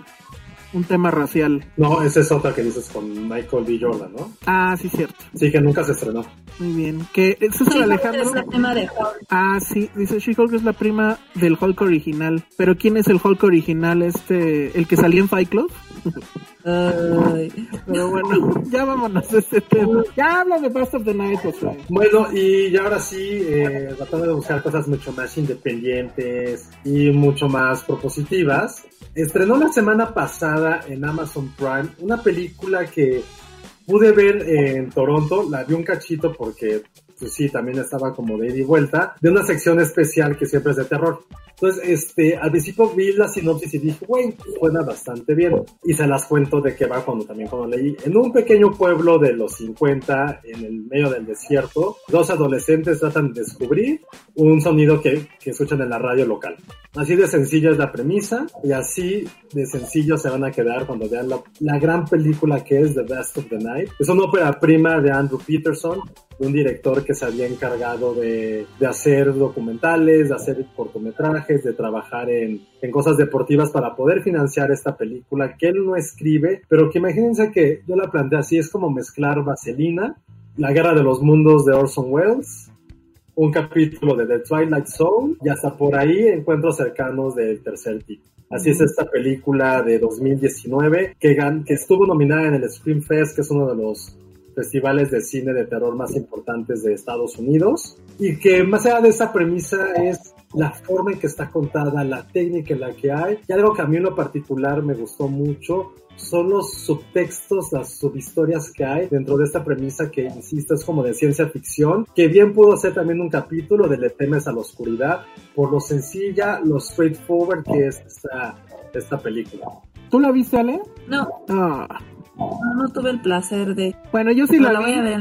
un tema racial. No, esa es otra que dices con Michael B. Jordan, ¿no? Ah, sí, cierto. Sí, que nunca se estrenó. Muy bien. Que Alejandro. es la prima de Hulk. Ah, sí, dice She-Hulk es la prima del Hulk original. Pero ¿quién es el Hulk original? Este, el que salía en Fight Club. (laughs) Ay. Pero bueno, (laughs) ya vámonos de este tema. Ya habla de Best of the Night, Josué. Bueno, y ya ahora sí, eh, tratando de buscar cosas mucho más independientes y mucho más propositivas, estrenó la semana pasada en Amazon Prime una película que pude ver en Toronto, la vi un cachito porque pues sí, también estaba como de ida y vuelta, de una sección especial que siempre es de terror. Entonces, este, al principio vi la sinopsis y dije, güey, suena bastante bien. Y se las cuento de qué va cuando también cuando leí. En un pequeño pueblo de los 50, en el medio del desierto, dos adolescentes tratan de descubrir un sonido que, que escuchan en la radio local. Así de sencilla es la premisa y así de sencillo se van a quedar cuando vean la, la gran película que es The Best of the Night. Es una ópera prima de Andrew Peterson, un director que se había encargado de, de hacer documentales, de hacer cortometrajes, de trabajar en, en cosas deportivas para poder financiar esta película que él no escribe, pero que imagínense que yo la planteé así, es como mezclar Vaselina, La Guerra de los Mundos de Orson Welles, un capítulo de The Twilight Zone y hasta por ahí encuentros cercanos del tercer tipo. Así es esta película de 2019 que, que estuvo nominada en el Scream Fest, que es uno de los festivales de cine de terror más importantes de Estados Unidos y que más allá de esta premisa es la forma en que está contada, la técnica en la que hay y algo que a mí en lo particular me gustó mucho son los subtextos, las subhistorias que hay dentro de esta premisa que, insisto, es como de ciencia ficción, que bien pudo ser también un capítulo de Le temes a la oscuridad, por lo sencilla, lo straightforward que es esta, esta película. ¿Tú la viste, Ale? No, Ah. No, no tuve el placer de. Bueno, yo sí la la voy a vi. ver.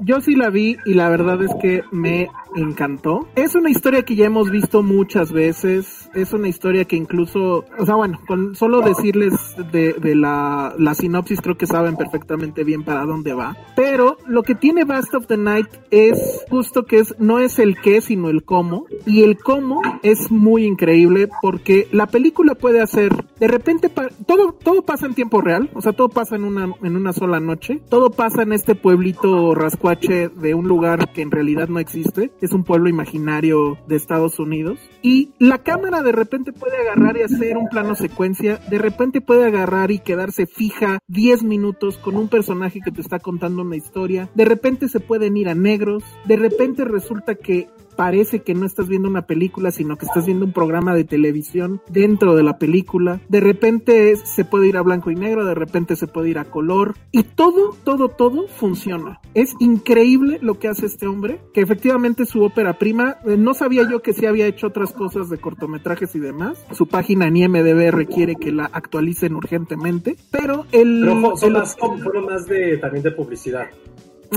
Yo sí la vi y la verdad es que me encantó. Es una historia que ya hemos visto muchas veces. Es una historia que incluso, o sea, bueno, con solo decirles de, de la, la sinopsis creo que saben perfectamente bien para dónde va. Pero lo que tiene Best of the Night es justo que es, no es el qué, sino el cómo. Y el cómo es muy increíble porque la película puede hacer, de repente, todo, todo pasa en tiempo real. O sea, todo pasa en una, en una sola noche. Todo pasa en este pueblito rascuache de un lugar que en realidad no existe. Es un pueblo imaginario de Estados Unidos. Y la cámara de repente puede agarrar y hacer un plano secuencia. De repente puede agarrar y quedarse fija 10 minutos con un personaje que te está contando una historia. De repente se pueden ir a negros. De repente resulta que parece que no estás viendo una película, sino que estás viendo un programa de televisión dentro de la película. De repente se puede ir a blanco y negro, de repente se puede ir a color. Y todo, todo, todo funciona. Es increíble lo que hace este hombre, que efectivamente su ópera prima, eh, no sabía yo que sí había hecho otras cosas de cortometrajes y demás. Su página en IMDB requiere que la actualicen urgentemente, pero el... Pero fue- son el- más, fueron más de, también de publicidad.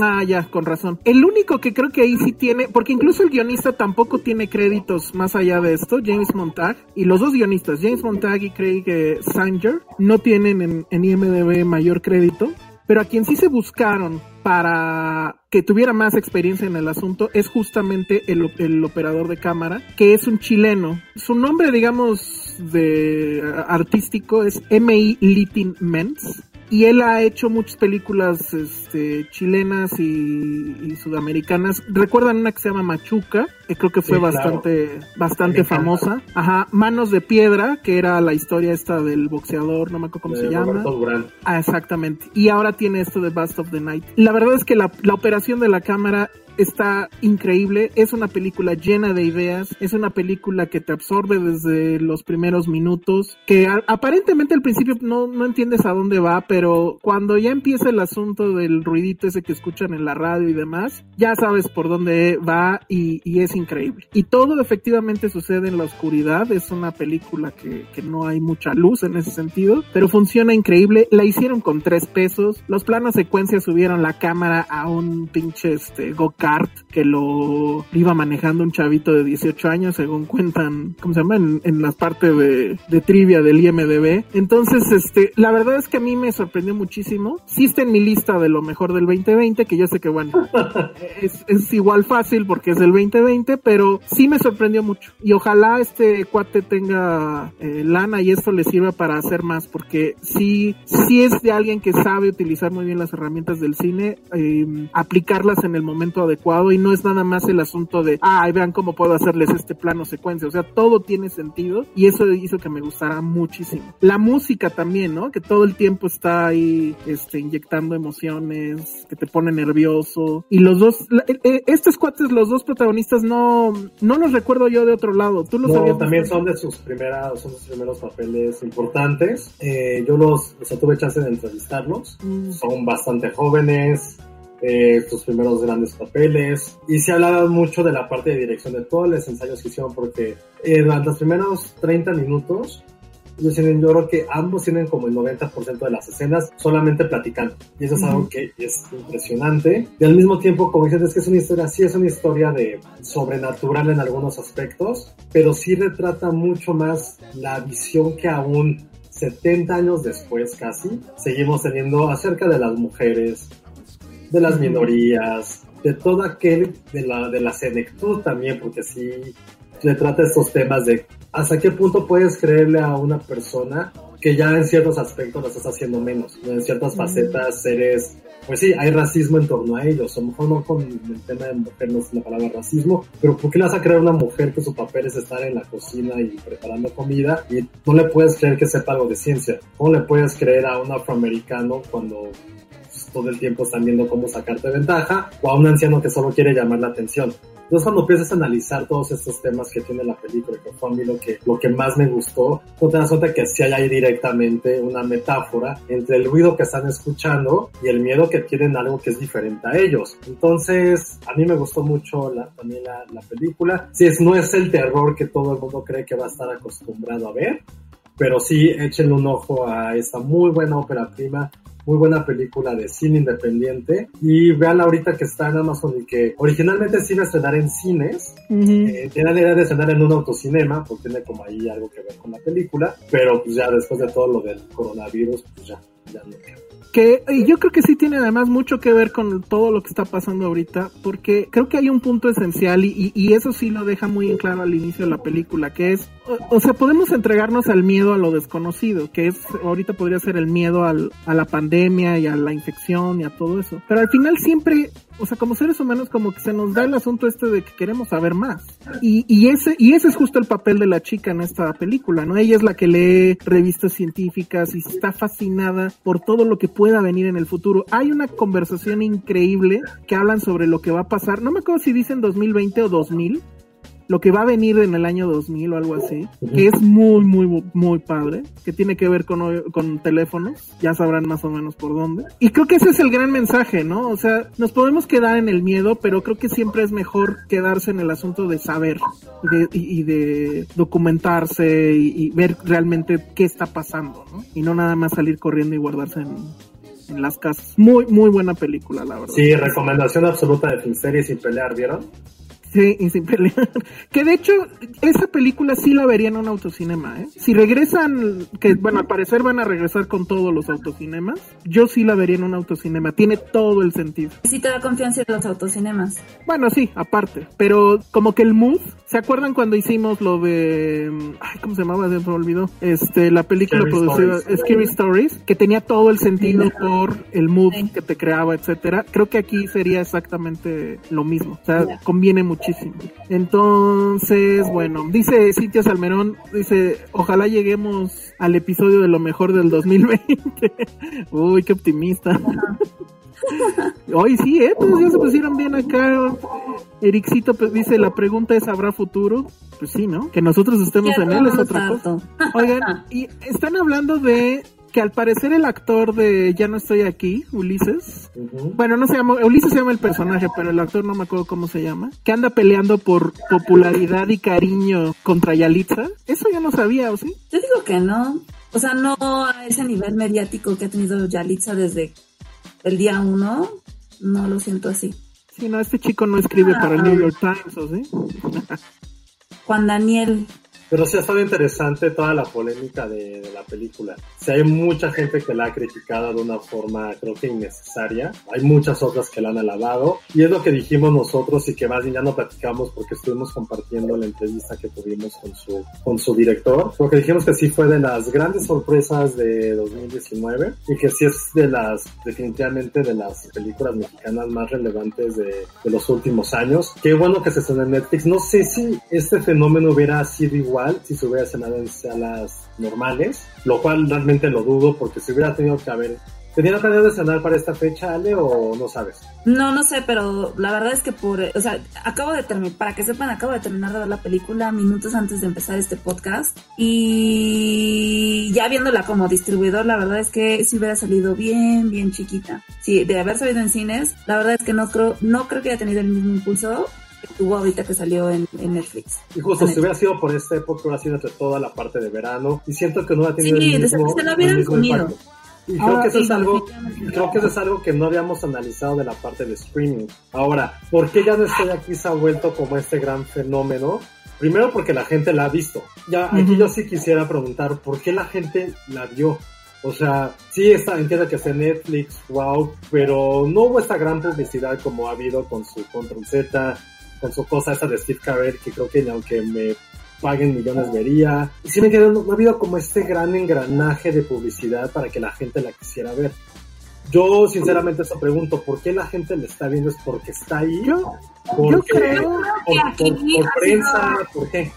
Ah, ya, con razón. El único que creo que ahí sí tiene, porque incluso el guionista tampoco tiene créditos más allá de esto, James Montag, y los dos guionistas, James Montag y Craig eh, Sanger, no tienen en, en IMDB mayor crédito, pero a quien sí se buscaron para que tuviera más experiencia en el asunto es justamente el, operador de cámara, que es un chileno. Su nombre, digamos, de eh, artístico es M.I. Litin Mens y él ha hecho muchas películas este, chilenas y, y sudamericanas. ¿Recuerdan una que se llama Machuca? Que creo que fue Sí, claro. bastante, bastante famosa. Ajá, Manos de Piedra, que era la historia esta del boxeador, no me acuerdo cómo de se llama. Roberto. Ah, exactamente. Y ahora tiene esto de Bust of the Night. La verdad es que la, la operación de la cámara está increíble. Es una película llena de ideas. Es una película que te absorbe desde los primeros minutos. Que aparentemente al principio no, no entiendes a dónde va, pero cuando ya empieza el asunto del ruidito ese que escuchan en la radio y demás, ya sabes por dónde va y, y es increíble. Y todo efectivamente sucede en la oscuridad, es una película que, que no hay mucha luz en ese sentido, pero funciona increíble. La hicieron con tres pesos, los planos secuencia subieron la cámara a un pinche este, go-kart que lo iba manejando un chavito de 18 años, según cuentan, ¿cómo se llama? En, en la parte de, de trivia del IMDB. Entonces, este, la verdad es que a mí me sorprendió muchísimo. Sí está en mi lista de lo mejor del 2020, que yo sé que bueno, (laughs) es, es igual fácil porque es del 2020, pero sí me sorprendió mucho. Y ojalá este cuate tenga eh, lana y esto le sirva para hacer más, porque sí, sí es de alguien que sabe utilizar muy bien las herramientas del cine, eh, aplicarlas en el momento adecuado y no es nada más el asunto de, ah, vean cómo puedo hacerles este plano secuencia. O sea, todo tiene sentido y eso hizo que me gustara muchísimo. La música también, ¿no? Que todo el tiempo está ahí, este, inyectando emociones, que te pone nervioso. Y los dos, eh, eh, estos cuates, los dos protagonistas, no, no los recuerdo yo de otro lado. ¿Tú los No, habías también visto? son de sus primeras, son sus primeros papeles importantes. Eh, yo los, o sea, tuve chance de entrevistarlos. Mm. Son bastante jóvenes, eh, sus primeros grandes papeles. Y se hablaba mucho de la parte de dirección de todos los ensayos que hicieron porque eh, durante los primeros 30 minutos tienen, yo creo que ambos tienen como el 90% de las escenas solamente platicando. Y eso es algo que es impresionante. Y al mismo tiempo, como dices, es que es una historia, sí es una historia de sobrenatural en algunos aspectos, pero sí retrata mucho más la visión que aún 70 años después casi, seguimos teniendo acerca de las mujeres, de las minorías, de todo aquel, de la, de la senectud también, porque sí le trata estos temas de hasta qué punto puedes creerle a una persona que ya en ciertos aspectos lo estás haciendo menos, ¿no? en ciertas facetas eres, pues sí, hay racismo en torno a ellos, a lo mejor no con el tema de mujer, no es la palabra racismo, pero ¿por qué le vas a creer a una mujer que su papel es estar en la cocina y preparando comida y no le puedes creer que sepa algo de ciencia? ¿Cómo le puedes creer a un afroamericano cuando todo el tiempo están viendo cómo sacarte ventaja o a un anciano que solo quiere llamar la atención? Entonces cuando empiezas a analizar todos estos temas que tiene la película, que fue a mí lo que, lo que más me gustó, no te das cuenta que sí hay ahí directamente una metáfora entre el ruido que están escuchando y el miedo que tienen algo que es diferente a ellos. Entonces, a mí me gustó mucho la, también la, la película. Sí, es, no es el terror que todo el mundo cree que va a estar acostumbrado a ver, pero sí échenle un ojo a esta muy buena ópera prima, muy buena película de cine independiente. Y vean ahorita que está en Amazon y que originalmente se iba a estrenar en cines, eh, tiene la idea de estrenar en un autocinema, porque tiene como ahí algo que ver con la película, pero pues ya después de todo lo del coronavirus, pues ya, ya no queda. Que yo creo que sí tiene además mucho que ver con todo lo que está pasando ahorita, porque creo que hay un punto esencial y, y- y eso sí lo deja muy en claro al inicio de la película, que es, o, o sea, podemos entregarnos al miedo a lo desconocido, que es, ahorita podría ser el miedo al, a la pandemia y a la infección y a todo eso, pero al final siempre, o sea, como seres humanos como que se nos da el asunto este de que queremos saber más. Y, y ese, y ese es justo el papel de la chica en esta película, ¿no? Ella es la que lee revistas científicas y está fascinada por todo lo que pueda venir en el futuro. Hay una conversación increíble que hablan sobre lo que va a pasar. No me acuerdo si dicen 2020 o 2000. Lo que va a venir en el año 2000 o algo así, que es muy, muy, muy padre, que tiene que ver con, con teléfonos, ya sabrán más o menos por dónde. Y creo que ese es el gran mensaje, ¿no? O sea, nos podemos quedar en el miedo, pero creo que siempre es mejor quedarse en el asunto de saber de, y, de documentarse y, ver realmente qué está pasando, ¿no? Y no nada más salir corriendo y guardarse en, las casas. Muy, muy buena película, la verdad. Sí, recomendación absoluta de Filmsteria sin pelear, ¿vieron? Sí, y sin pelear. (laughs) Que de hecho, esa película sí la vería en un autocinema, ¿eh? Si regresan, que bueno, al parecer van a regresar con todos los autocinemas, yo sí la vería en un autocinema. Tiene todo el sentido. Sí te da confianza en los autocinemas. Bueno, sí, aparte. Pero como que el mood, ¿se acuerdan cuando hicimos lo de... Ay, ¿cómo se llamaba? Se me olvidó. Este, la película Scary producida Stories. Scary Stories, que tenía todo el sentido Sí. por el mood Sí. que te creaba, etcétera. Creo que aquí sería exactamente lo mismo. O sea, conviene muchísimo. Entonces, bueno, dice Cintia Salmerón, dice, ojalá lleguemos al episodio de lo mejor del 2020. (laughs) Uy, qué optimista. Hoy sí, ¿eh? Pues ya se pusieron bien acá. Ericito pues, dice, la pregunta es, ¿habrá futuro? Pues sí, ¿no? Que nosotros estemos en él es otra cosa. tanto. Oigan, y están hablando de que al parecer el actor de Ya no estoy aquí, Ulises, bueno, no se llama, Ulises se llama el personaje, pero el actor no me acuerdo cómo se llama, que anda peleando por popularidad y cariño contra Yalitza. Eso ya no sabía, ¿o sí? Yo digo que no. O sea, no a ese nivel mediático que ha tenido Yalitza desde el día uno, no lo siento así. Sí, no, este chico no escribe para el New York Times, ¿o sí? Juan Daniel pero sí ha estado interesante toda la polémica de, la película. Sí, hay mucha gente que la ha criticado de una forma, creo que innecesaria. Hay muchas otras que la han alabado. Y es lo que dijimos nosotros y que más bien ya no platicamos porque estuvimos compartiendo la entrevista que tuvimos con su, con su director. Porque dijimos que sí fue de las grandes sorpresas de 2019 y que sí es de las, definitivamente de las películas mexicanas más relevantes de, de los últimos años. Qué bueno que se estrenó en Netflix. No sé si este fenómeno hubiera sido igual si se hubiera cenado en salas normales, lo cual realmente lo dudo porque si hubiera tenido que haber ¿Tenía planeado de cenar para esta fecha, Ale, o no sabes? No, no sé, pero la verdad es que por, o sea, acabo de terminar, para que sepan, acabo de terminar de ver la película minutos antes de empezar este podcast y ya viéndola como distribuidor, la verdad es que si hubiera salido bien, bien chiquita. Sí, de haber salido en cines, la verdad es que no creo, no creo que haya tenido el mismo impulso tuvo ahorita que salió en, Netflix. Y justo, si hubiera sido por esta época, hubiera sido entre toda la parte de verano. Y siento que no ha tenido sí, el mismo, se lo hubieran comido. Y creo, que eso es algo, creo que eso es algo que no habíamos analizado de la parte de streaming. Ahora, ¿por qué ya no estoy aquí se ha vuelto como este gran fenómeno? Primero porque la gente la ha visto. Ya, aquí yo sí quisiera preguntar, ¿por qué la gente la vio? O sea, sí está, entiendo que es Netflix, wow, pero no hubo esta gran publicidad como ha habido con su Control Z, con su cosa esa de Steve Carell, que creo que aunque me paguen millones vería. Y sí me quedó, no, ha habido como este gran engranaje de publicidad para que la gente la quisiera ver. Yo sinceramente eso pregunto, ¿por qué la gente le está viendo? ¿Es porque está ahí? Yo, yo creo que aquí por, prensa, ¿por qué?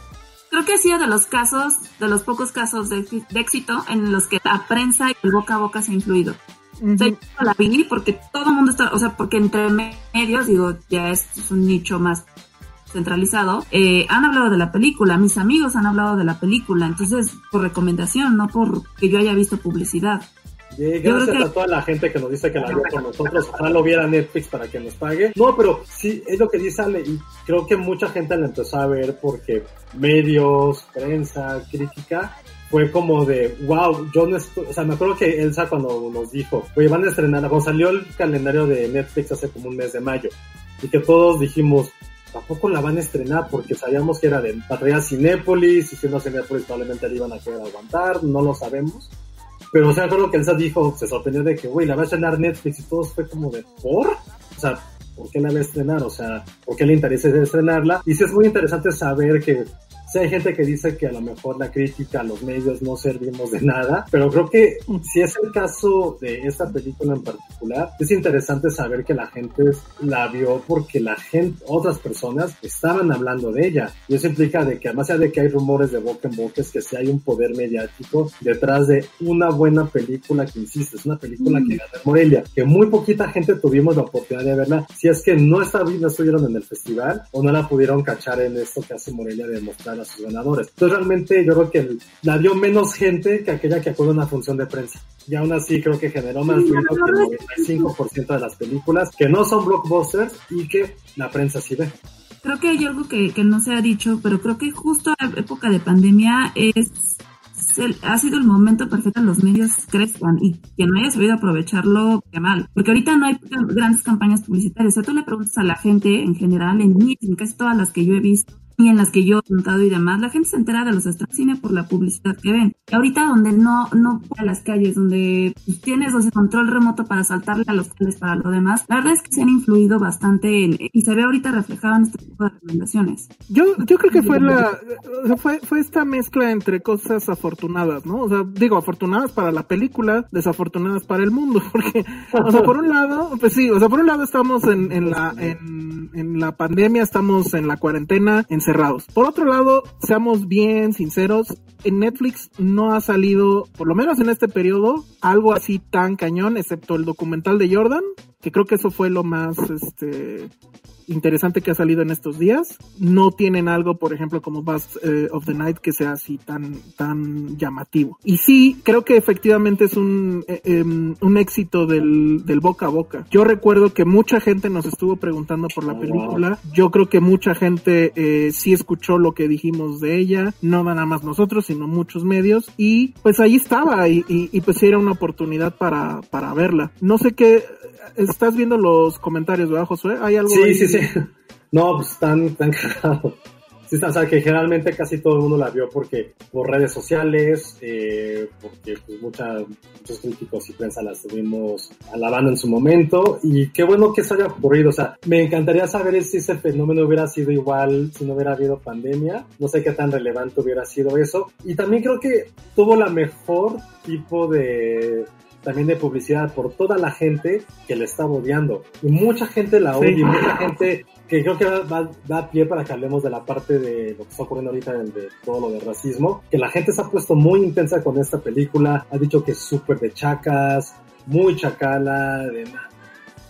Creo que ha sido de los casos, de los pocos casos de, éxito en los que la prensa y el boca a boca se ha influido. O sea, yo la vi porque todo el mundo está, o sea, porque entre medios, digo, ya es, un nicho más centralizado, eh, han hablado de la película, mis amigos han hablado de la película, entonces por recomendación, no por que yo haya visto publicidad. gracias a toda la gente que nos dice que la vio con nosotros. Ojalá lo viera Netflix para que nos pague. No, pero sí, es lo que dice Ale. Y creo que mucha gente la empezó a ver porque medios, prensa, crítica, fue como de, wow, yo no estoy, o sea, me acuerdo que Elsa cuando nos dijo, oye, van a estrenar, cuando salió el calendario de Netflix hace como un mes de mayo, y que todos dijimos, tampoco la van a estrenar porque sabíamos que era de Patria Cinépolis, y si no Cinépolis probablemente la iban a querer aguantar, no lo sabemos. Pero o sea, acuerdo que Elsa dijo, se sorprendió de que, güey, la va a estrenar Netflix y todos fue como de, ¿por? O sea, ¿por qué la va a estrenar? O sea, ¿por qué le interesa estrenarla? Y sí es muy interesante saber que si hay gente que dice que a lo mejor la crítica, los medios no servimos de nada, pero creo que si es el caso de esta película en particular, es interesante saber que la gente la vio porque la gente, otras personas estaban hablando de ella. Y eso implica de que además de que hay rumores de boca en boca, es que si hay un poder mediático detrás de una buena película que insiste, es una película que gana Morelia, que muy poquita gente tuvimos la oportunidad de verla, si es que no, está, no estuvieron en el festival o no la pudieron cachar en esto que hace Morelia de mostrar a sus ganadores. Entonces realmente yo creo que la dio menos gente que aquella que acude a una función de prensa. Y aún así creo que generó más ruido que el 95% de las películas que no son blockbusters y que la prensa sí ve. Creo que hay algo que, que no se ha dicho, pero creo que justo en época de pandemia es ha sido el momento perfecto que los medios crezcan y que no haya sabido aprovecharlo, qué mal. Porque ahorita no hay grandes campañas publicitarias. O sea, tú le preguntas a la gente en general, en, en casi todas las que yo he visto, y en las que yo he contado y demás, la gente se entera de los estrenos cine por la publicidad que ven. Y ahorita donde no, no a las calles, donde pues, tienes ese control remoto para saltarle a los cables para lo demás, la verdad es que se han influido bastante en, y se ve ahorita reflejado en este tipo de recomendaciones. Yo, yo creo que fue la, fue, fue esta mezcla entre cosas afortunadas, ¿no? O sea, digo, afortunadas para la película, desafortunadas para el mundo, (laughs) porque, o sea, por un lado, pues sí, o sea, por un lado estamos en, en la, en, en la pandemia, estamos en la cuarentena, en cerrados. Por otro lado, seamos bien sinceros, en Netflix no ha salido, por lo menos en este periodo, algo así tan cañón, excepto el documental de Jordan, que creo que eso fue lo más, este, interesante que ha salido en estos días. No tienen algo, por ejemplo, como Bust eh, of the Night que sea así tan, tan llamativo. Y sí, creo que efectivamente es un, eh, em, un éxito del, del boca a boca. Yo recuerdo que mucha gente nos estuvo preguntando por la película. Yo creo que mucha gente eh, sí escuchó lo que dijimos de ella, no nada más nosotros, sino muchos medios. Y pues ahí estaba y, y, y pues sí era una oportunidad para, para verla. No sé qué, estás viendo los comentarios, ¿verdad, Josué? ¿Hay algo? Sí, sí, sí. (laughs) No, pues están, tan (laughs) cagados. Sí, o sea, que generalmente casi todo el mundo la vio porque por redes sociales, eh, porque pues mucha, muchos críticos y prensa la estuvimos alabando en su momento y qué bueno que eso haya ocurrido. O sea, me encantaría saber si ese fenómeno hubiera sido igual si no hubiera habido pandemia. No sé qué tan relevante hubiera sido eso. Y también creo que tuvo la mejor tipo de también de publicidad por toda la gente que le está odiando. Y mucha gente la odia, y mucha gente que creo que va, da a pie para que hablemos de la parte de lo que está ocurriendo ahorita de, de, todo lo de racismo, que la gente se ha puesto muy intensa con esta película, ha dicho que es súper de chacas, muy chacala, de nada.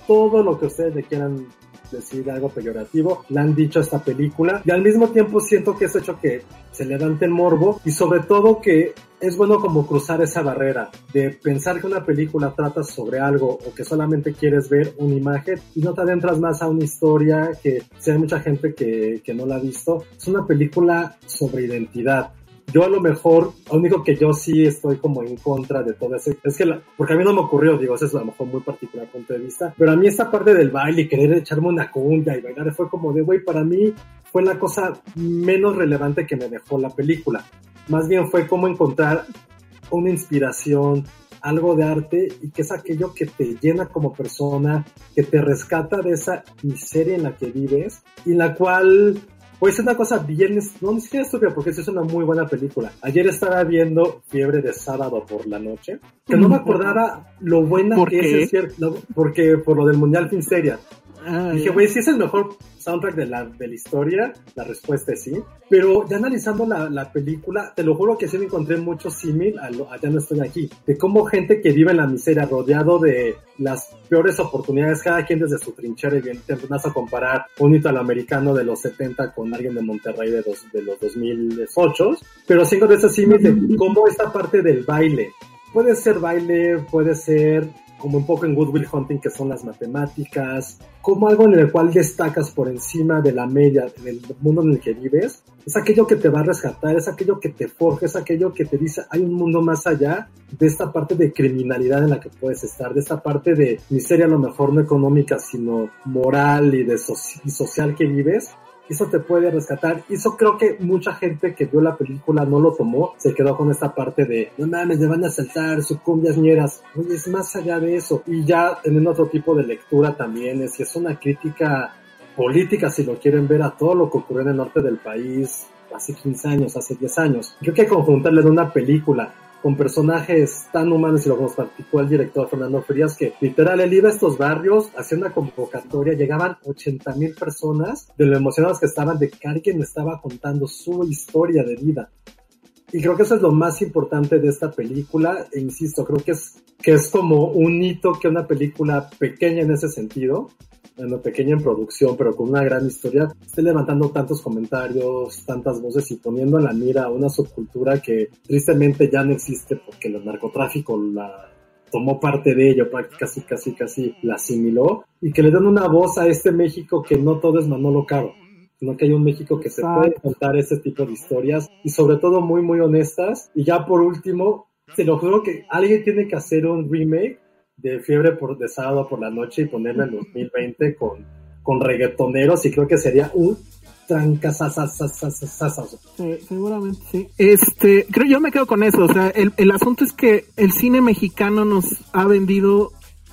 Todo lo que ustedes le quieran decir algo peyorativo, le han dicho a esta película y al mismo tiempo siento que es hecho que se levante el morbo y sobre todo que es bueno como cruzar esa barrera de pensar que una película trata sobre algo o que solamente quieres ver una imagen y no te adentras más a una historia que si hay mucha gente que, que no la ha visto. Es una película sobre identidad yo a lo mejor, lo único que yo sí estoy como en contra de todo eso, es que, la, porque a mí no me ocurrió, digo, eso es a lo mejor muy particular punto de vista, pero a mí esta parte del baile y querer echarme una cumbia y bailar fue como de, güey, para mí fue la cosa menos relevante que me dejó la película. Más bien fue como encontrar una inspiración, algo de arte y que es aquello que te llena como persona, que te rescata de esa miseria en la que vives y la cual pues es una cosa bien, no ni siquiera estúpida, porque es una muy buena película. Ayer estaba viendo Fiebre de Sábado por la noche, que no me acordaba lo buena que es, es cierto, porque por lo del Mundial Finsteria. Ah, Dije, güey, si es el mejor soundtrack de la, de la historia, la respuesta es sí. Pero ya analizando la, la película, te lo juro que sí me encontré mucho símil a, a, Ya no estoy aquí. De cómo gente que vive en la miseria, rodeado de las peores oportunidades, cada quien desde su trinchera, y bien, te vas a comparar un italoamericano de los 70 con alguien de Monterrey de, dos, de los 2008. Pero sí de ese símil de cómo esta parte del baile, puede ser baile, puede ser como un poco en Good Will Hunting, que son las matemáticas, como algo en el cual destacas por encima de la media del mundo en el que vives, es aquello que te va a rescatar, es aquello que te forja, es aquello que te dice hay un mundo más allá de esta parte de criminalidad en la que puedes estar, de esta parte de miseria a lo mejor no económica, sino moral y de y social que vives, eso te puede rescatar. Eso creo que mucha gente que vio la película no lo tomó, se quedó con esta parte de, no mames, me van a saltar, su cumbias ñeras. Oye, es más allá de eso. Y ya teniendo otro tipo de lectura también, es que es una crítica política, si lo quieren ver, a todo lo que ocurrió en el norte del país hace 15 años, hace 10 años. Creo que conjuntarle en una película con personajes tan humanos y lo nos practicó el director Fernando Frías, que literal él iba a estos barrios, hacía una convocatoria, llegaban 80 mil personas de lo emocionados que estaban de que alguien estaba contando su historia de vida. Y creo que eso es lo más importante de esta película, e insisto, creo que es, que es como un hito que una película pequeña en ese sentido, bueno, pequeña en producción, pero con una gran historia, esté levantando tantos comentarios, tantas voces y poniendo en la mira una subcultura que tristemente ya no existe porque el narcotráfico la tomó parte de ello, casi, casi, casi la asimiló, y que le dan una voz a este México que no todo es Manolo Caro, sino que hay un México que se puede contar ese tipo de historias, y sobre todo muy, muy honestas. Y ya por último, se lo juro que alguien tiene que hacer un remake de fiebre por, de sábado por la noche y ponerla en 2020 con, con reggaetoneros y creo que sería un tranca sí, seguramente sí. Este, creo yo me quedo con eso, o sea, el, el asunto es que el cine mexicano nos ha vendido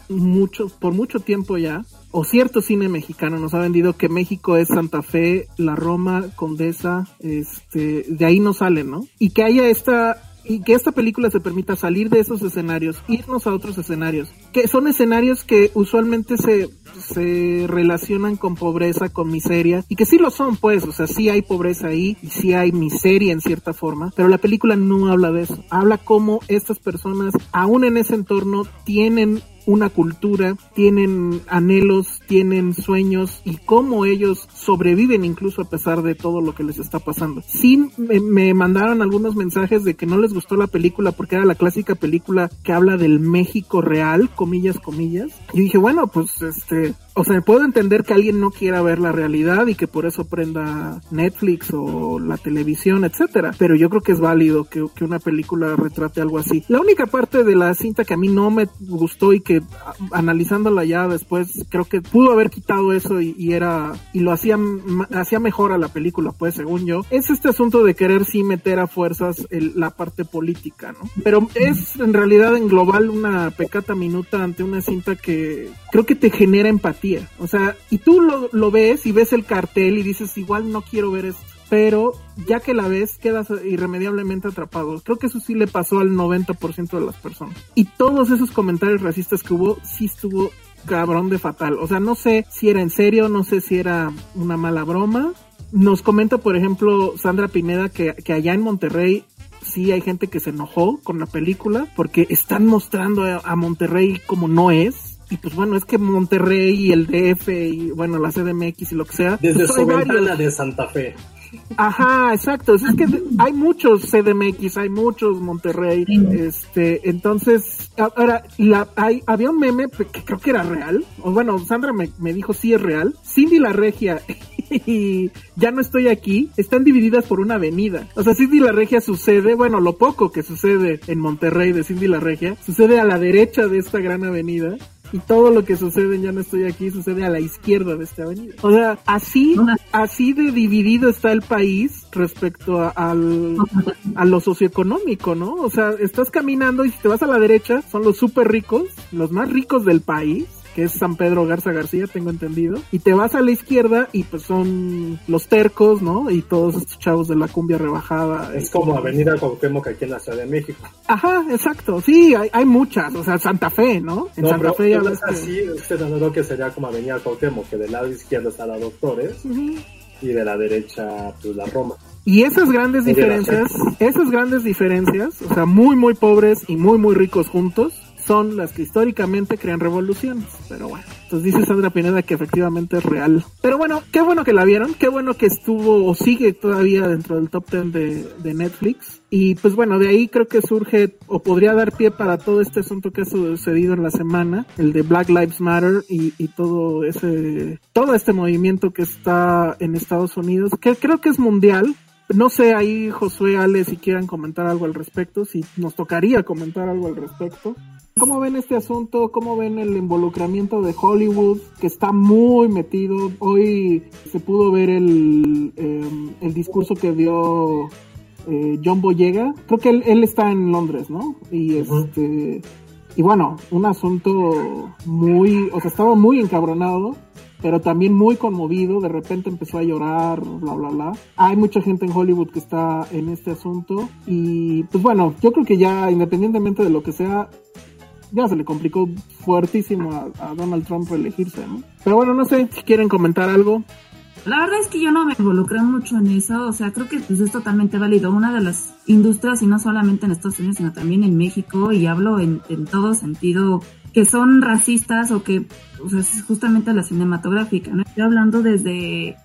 mucho por mucho tiempo ya o cierto cine mexicano nos ha vendido que México es Santa Fe, la Roma, Condesa, este, de ahí no salen, ¿no? Y que haya esta y que esta película se permita salir de esos escenarios, irnos a otros escenarios, que son escenarios que usualmente se, se relacionan con pobreza, con miseria, y que sí lo son, pues, o sea, sí hay pobreza ahí y sí hay miseria en cierta forma, pero la película no habla de eso, habla cómo estas personas, aún en ese entorno, tienen una cultura, tienen anhelos, tienen sueños y cómo ellos sobreviven incluso a pesar de todo lo que les está pasando. Sí, me, me mandaron algunos mensajes de que no les gustó la película porque era la clásica película que habla del México real, comillas, comillas. Y dije, bueno, pues este, o sea, puedo entender que alguien no quiera ver la realidad y que por eso prenda Netflix o la televisión, etcétera. Pero yo creo que es válido que, que, una película retrate algo así. La única parte de la cinta que a mí no me gustó y que analizándola ya después creo que pudo haber quitado eso y, era y lo hacía hacía mejor a la película, pues según yo, es este asunto de querer sí meter a fuerzas el, la parte política, ¿no? Pero es en realidad en global una pecata minuta ante una cinta que creo que te genera empatía. O sea, y tú lo, lo ves y ves el cartel y dices, igual no quiero ver esto pero ya que la ves quedas irremediablemente atrapado. Creo que eso sí le pasó al 90% de las personas. Y todos esos comentarios racistas que hubo, sí estuvo cabrón de fatal. O sea, no sé si era en serio, no sé si era una mala broma. Nos comenta, por ejemplo, Sandra Pineda que, que allá en Monterrey sí hay gente que se enojó con la película porque están mostrando a, a Monterrey como no es y pues bueno, es que Monterrey y el DF y bueno, la CDMX y lo que sea. Desde pues su ventana de Santa Fe. Ajá, exacto. Es que hay muchos CDMX, hay muchos Monterrey, este, entonces, ahora, la, hay, había un meme que creo que era real, o bueno, Sandra me, me dijo sí es real. Cindy la Regia (laughs) y ya no estoy aquí, están divididas por una avenida. O sea, Cindy la Regia sucede, bueno, lo poco que sucede en Monterrey de Cindy la Regia, sucede a la derecha de esta gran avenida y todo lo que sucede en Ya no estoy aquí sucede a la izquierda de esta avenida. O sea, así, así de dividido está el país respecto a, al, a lo socioeconómico, ¿no? O sea, estás caminando y si te vas a la derecha son los súper ricos, los más ricos del país que es San Pedro Garza García, tengo entendido. Y te vas a la izquierda y pues son los tercos, ¿no? Y todos estos chavos de la cumbia rebajada. Es como Avenida Cuauhtémoc aquí en la Ciudad de México. Ajá, exacto. Sí, hay, hay muchas. O sea, Santa Fe, ¿no? En no, Santa Fe ya ves así, que... no que sería como Avenida Cuauhtémoc, que del lado izquierdo está la Doctores uh -huh. y de la derecha pues la Roma. Y esas grandes diferencias, esas grandes diferencias, o sea, muy muy pobres y muy muy ricos juntos, son las que históricamente crean revoluciones. Pero bueno, entonces dice Sandra Pineda que efectivamente es real. Pero bueno, qué bueno que la vieron, qué bueno que estuvo o sigue todavía dentro del top 10 de, de Netflix. Y pues bueno, de ahí creo que surge o podría dar pie para todo este asunto que ha sucedido en la semana, el de Black Lives Matter y, y todo ese, todo este movimiento que está en Estados Unidos, que creo que es mundial, no sé ahí Josué, Ale, si quieran comentar algo al respecto, si nos tocaría comentar algo al respecto. ¿Cómo ven este asunto? ¿Cómo ven el involucramiento de Hollywood que está muy metido? Hoy se pudo ver el, eh, el discurso que dio eh, John Boyega. Creo que él, él, está en Londres, ¿no? Y este y bueno, un asunto muy, o sea, estaba muy encabronado pero también muy conmovido, de repente empezó a llorar, bla, bla, bla. Hay mucha gente en Hollywood que está en este asunto y pues bueno, yo creo que ya independientemente de lo que sea, ya se le complicó fuertísimo a, Donald Trump reelegirse, ¿no? Pero bueno, no sé si quieren comentar algo. La verdad es que yo no me involucré mucho en eso, o sea, creo que pues es totalmente válido. Una de las industrias, y no solamente en Estados Unidos, sino también en México, y hablo en, en todo sentido, que son racistas o que, o sea, es justamente la cinematográfica, ¿no? Estoy hablando desde,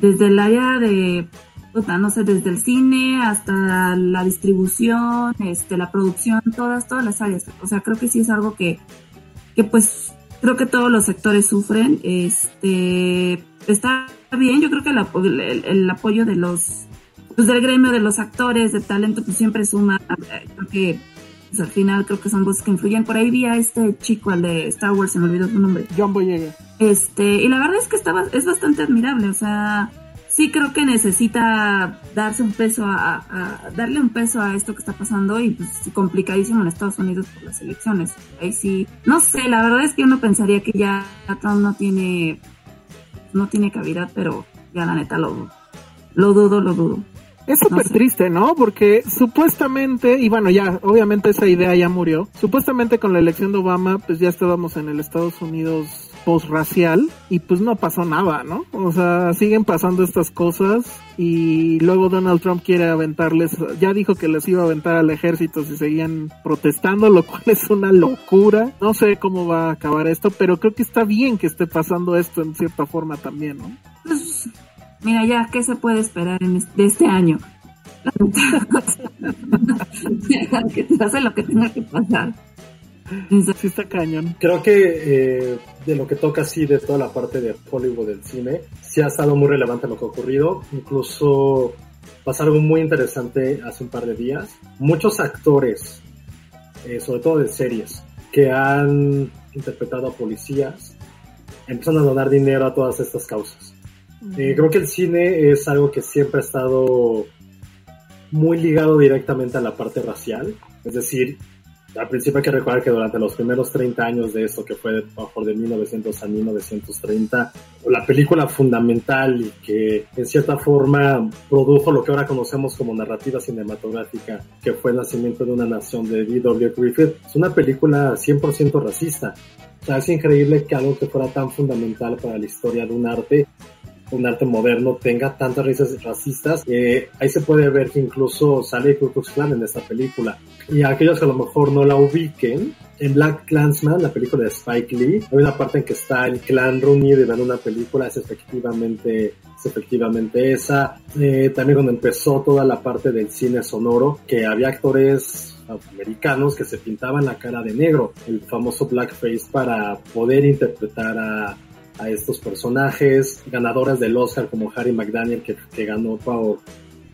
desde el área de, no sé, desde el cine hasta la distribución, este, la producción, todas, todas las áreas. O sea, creo que sí es algo que, que pues, creo que todos los sectores sufren, este, está bien, yo creo que el, el, el apoyo de los, pues del gremio de los actores, de talento, pues siempre suma, creo que pues al final creo que son voces que influyen. Por ahí vi a este chico, al de Star Wars, se me olvidó su nombre. John Boyega. Este, y la verdad es que estaba, es bastante admirable, o sea, sí creo que necesita darse un peso a, a, darle un peso a esto que está pasando y pues complicadísimo en Estados Unidos por las elecciones. Ahí sí, no sé, la verdad es que uno pensaría que ya Trump no tiene, no tiene cavidad, pero ya la neta lo, lo dudo, lo dudo. Es súper triste, ¿no? Porque supuestamente, y bueno, ya, obviamente esa idea ya murió. Supuestamente con la elección de Obama, pues ya estábamos en el Estados Unidos post-racial y pues no pasó nada, ¿no? O sea, siguen pasando estas cosas y luego Donald Trump quiere aventarles, ya dijo que les iba a aventar al ejército si seguían protestando, lo cual (laughs) es una locura. No sé cómo va a acabar esto, pero creo que está bien que esté pasando esto en cierta forma también, ¿no? Pues, mira, ya, ¿qué se puede esperar en de este año? (laughs) (laughs) que pase lo que tenga que pasar. Sí está cañón. Creo que eh, de lo que toca así de toda la parte de Hollywood del cine, sí ha estado muy relevante lo que ha ocurrido. Incluso pasó algo muy interesante hace un par de días. Muchos actores, eh, sobre todo de series, que han interpretado a policías, empiezan a donar dinero a todas estas causas. Eh, creo que el cine es algo que siempre ha estado muy ligado directamente a la parte racial. Es decir, al principio hay que recordar que durante los primeros 30 años de esto, que fue por de 1900 a 1930, la película fundamental y que en cierta forma produjo lo que ahora conocemos como narrativa cinematográfica, que fue el nacimiento de una nación de D.W. Griffith, es una película 100% racista. O sea, es increíble que algo que fuera tan fundamental para la historia de un arte un arte moderno tenga tantas raíces racistas. Eh, ahí se puede ver que incluso sale Ku Klux Klan en esta película. Y aquellos que a lo mejor no la ubiquen, en Black Clansman, la película de Spike Lee, hay una parte en que está el clan reunido y ven una película, es efectivamente, es efectivamente esa. Eh, también cuando empezó toda la parte del cine sonoro, que había actores americanos que se pintaban la cara de negro, el famoso blackface para poder interpretar a, a estos personajes, ganadoras del Oscar como Harry McDaniel que, que ganó por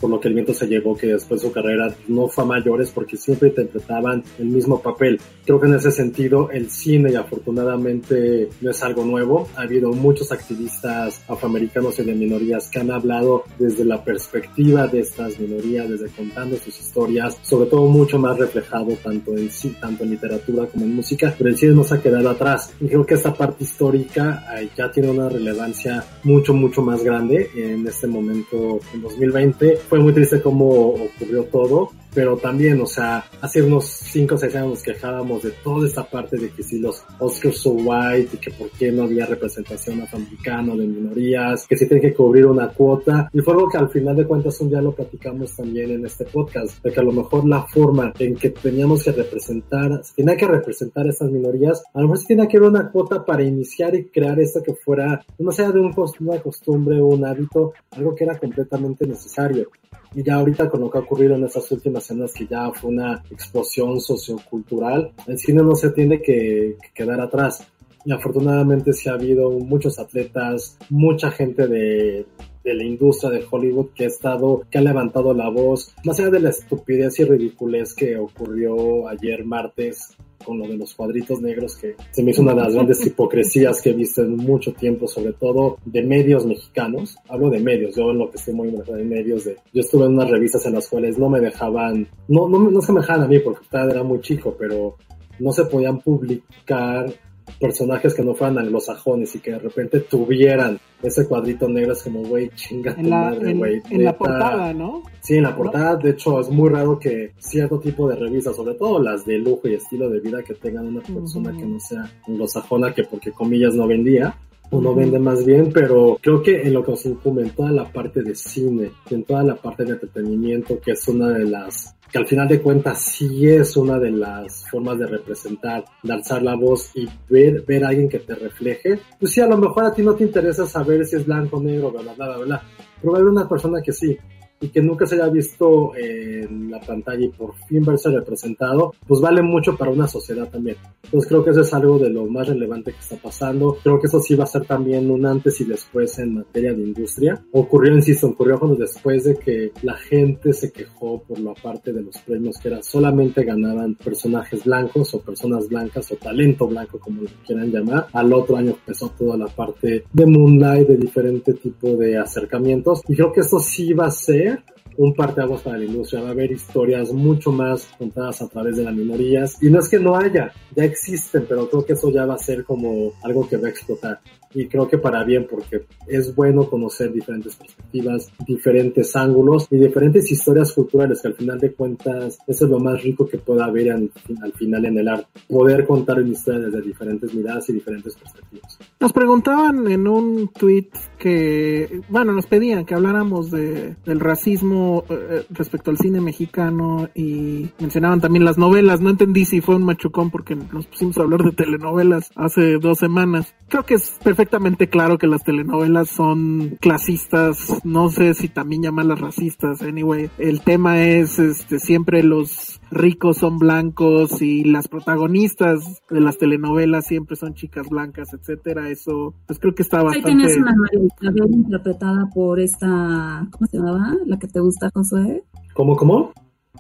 por lo que el viento se llevó, que después su carrera no fue a mayores porque siempre interpretaban el mismo papel. Creo que en ese sentido el cine, afortunadamente no es algo nuevo, ha habido muchos activistas afroamericanos y de minorías que han hablado desde la perspectiva de estas minorías, desde contando sus historias, sobre todo mucho más reflejado tanto en sí, tanto en literatura como en música, pero el cine no se ha quedado atrás. Y creo que esta parte histórica ya tiene una relevancia mucho, mucho más grande en este momento, en 2020 fue muy triste cómo ocurrió todo, pero también, o sea, hace unos 5 o 6 años nos quejábamos de toda esta parte de que si los Oscars so white y que por qué no había representación afroamericana de minorías, que si tiene que cubrir una cuota. Y fue algo que al final de cuentas un día lo platicamos también en este podcast, de que a lo mejor la forma en que teníamos que representar, se tenía que representar a estas minorías, a lo mejor se tenía que haber una cuota para iniciar y crear esto que fuera, no sea de un, una costumbre o un hábito, algo que era completamente necesario. Y ya ahorita con lo que ha ocurrido en estas últimas semanas, que ya fue una explosión sociocultural, el cine no se tiene que, quedar atrás. Y afortunadamente sí ha habido muchos atletas, mucha gente de, de la industria de Hollywood que ha estado, que ha levantado la voz, más allá de la estupidez y ridiculez que ocurrió ayer martes con lo de los cuadritos negros que se me hizo una de las grandes hipocresías que he visto en mucho tiempo, sobre todo de medios mexicanos. Hablo de medios, yo en lo que estoy muy de medios de, yo estuve en unas revistas en las cuales no me dejaban, no, no, no se me dejaban a mí porque era muy chico, pero no se podían publicar personajes que no fueran anglosajones y que de repente tuvieran ese cuadrito negro es como, güey, chinga tu madre, güey. En, la portada, ¿no? Sí, en la portada, de hecho, es muy raro que cierto tipo de revistas, sobre todo las de lujo y estilo de vida, que tengan una persona que no sea anglosajona, que porque comillas no vendía, o no vende más bien, pero creo que en lo que nos incumbe en toda la parte de cine, en toda la parte de entretenimiento, que es una de las que al final de cuentas sí es una de las formas de representar, de la voz y ver, ver a alguien que te refleje. Pues sí, a lo mejor a ti no te interesa saber si es blanco, negro, bla, bla, bla, bla, pero una persona que sí y que nunca se haya visto en la pantalla y por fin verse representado, pues vale mucho para una sociedad también. Entonces creo que eso es algo de lo más relevante que está pasando. Creo que eso sí va a ser también un antes y después en materia de industria. Ocurrió, insisto, ocurrió cuando después de que la gente se quejó por la parte de los premios que era solamente ganaban personajes blancos o personas blancas o talento blanco como lo quieran llamar. Al otro año empezó toda la parte de Moonlight, de diferente tipo de acercamientos y creo que eso sí va a ser un parteaguas para la industria. Va a haber historias mucho más contadas a través de las minorías. Y no es que no haya, ya existen, pero creo que eso ya va a ser como algo que va a explotar. Y creo que para bien, porque es bueno conocer diferentes perspectivas, diferentes ángulos y diferentes historias culturales, que al final de cuentas eso es lo más rico que pueda haber al, al final en el arte. Poder contar una historia desde diferentes miradas y diferentes perspectivas. Nos preguntaban en un tweet que, bueno, nos pedían que habláramos de, del racismo eh, respecto al cine mexicano y mencionaban también las novelas. No entendí si fue un machucón porque nos pusimos a hablar de telenovelas hace dos semanas. Creo que es perfectamente claro que las telenovelas son clasistas, no sé si también llamarlas racistas. Anyway, el tema es este siempre los ricos son blancos y las protagonistas de las telenovelas siempre son chicas blancas, etcétera. Eso, pues creo que está bastante. Ahí tienes una María Isabel interpretada por esta, ¿cómo se llamaba? La que te gusta, Josué. ¿Cómo, cómo?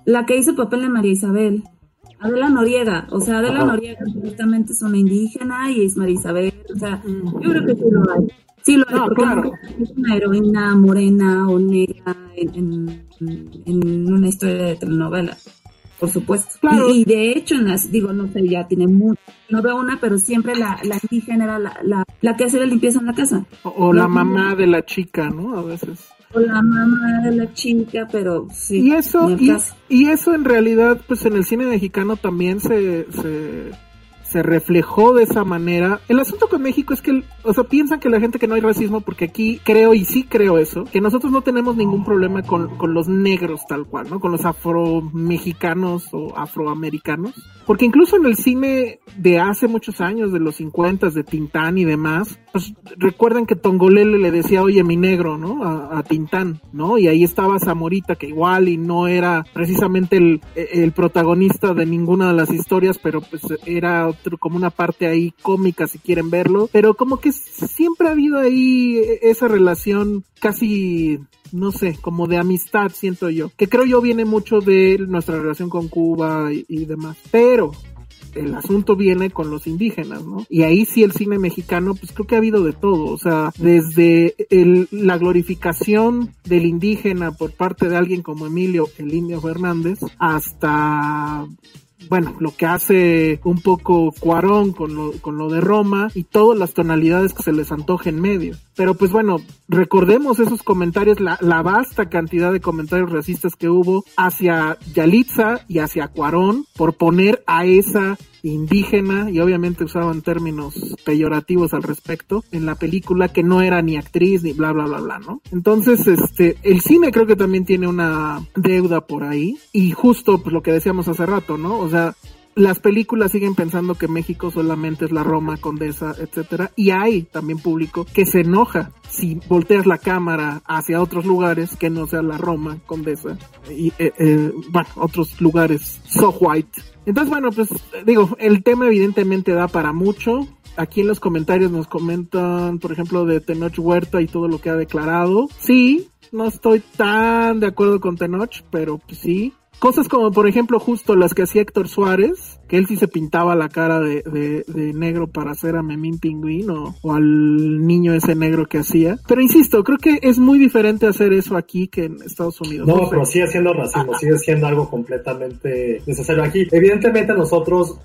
La que hizo el papel de María Isabel. Adela Noriega, o sea, Adela Noriega justamente es una indígena y es María Isabel, o sea, yo creo que sí lo hay. Sí lo hay, porque claro. es una heroína morena o negra en, en, en una historia de telenovela por supuesto. Claro. Y, y, de hecho, en las, digo, no sé, ya tiene mucho, no veo una, pero siempre la, la indígena era la, la, la que hace la limpieza en la casa. O, o la mamá de la chica, ¿no? A veces. O la mamá de la chica, pero sí. Y eso, y, y eso en realidad, pues en el cine mexicano también se, se, se reflejó de esa manera. El asunto con México es que, o sea, piensan que la gente que no hay racismo, porque aquí creo y sí creo eso, que nosotros no tenemos ningún problema con, con los negros tal cual, ¿no? Con los afromexicanos o afroamericanos. Porque incluso en el cine de hace muchos años, de los 50, de Tintán y demás, pues recuerden que Tongolele le decía, oye, mi negro, ¿no? A, a Tintán, ¿no? Y ahí estaba Zamorita, que igual y no era precisamente el, el protagonista de ninguna de las historias, pero pues era como una parte ahí cómica si quieren verlo. Pero como que siempre ha habido ahí esa relación casi no sé, como de amistad, siento yo, que creo yo viene mucho de nuestra relación con Cuba y, demás. Pero el asunto viene con los indígenas, ¿no? Y ahí sí el cine mexicano, pues creo que ha habido de todo, o sea, desde la glorificación del indígena por parte de alguien como Emilio, el Indio Fernández, hasta bueno, lo que hace un poco Cuarón con lo, con lo de Roma y todas las tonalidades que se les antoje en medio. Pero pues bueno, recordemos esos comentarios, la, la vasta cantidad de comentarios racistas que hubo hacia Yalitza y hacia Cuarón por poner a esa indígena y obviamente usaban términos peyorativos al respecto en la película que no era ni actriz ni bla bla bla bla, ¿no? Entonces, este, el cine creo que también tiene una deuda por ahí y justo pues lo que decíamos hace rato, ¿no? O sea, las películas siguen pensando que México solamente es la Roma, Condesa, etcétera, y hay también público que se enoja si volteas la cámara hacia otros lugares que no sea la Roma, Condesa y eh, eh, bueno, otros lugares so white. Entonces, bueno, pues digo, el tema evidentemente da para mucho. Aquí en los comentarios nos comentan, por ejemplo, de Tenoch Huerta y todo lo que ha declarado. Sí, no estoy tan de acuerdo con Tenoch, pero pues sí, Cosas como, por ejemplo, justo las que hacía Héctor Suárez, que él sí se pintaba la cara de, de, de negro para hacer a Memín Pingüín o, o, al niño ese negro que hacía. Pero insisto, creo que es muy diferente hacer eso aquí que en Estados Unidos. No, pero sigue siendo racismo, sigue siendo algo completamente necesario aquí. Evidentemente nosotros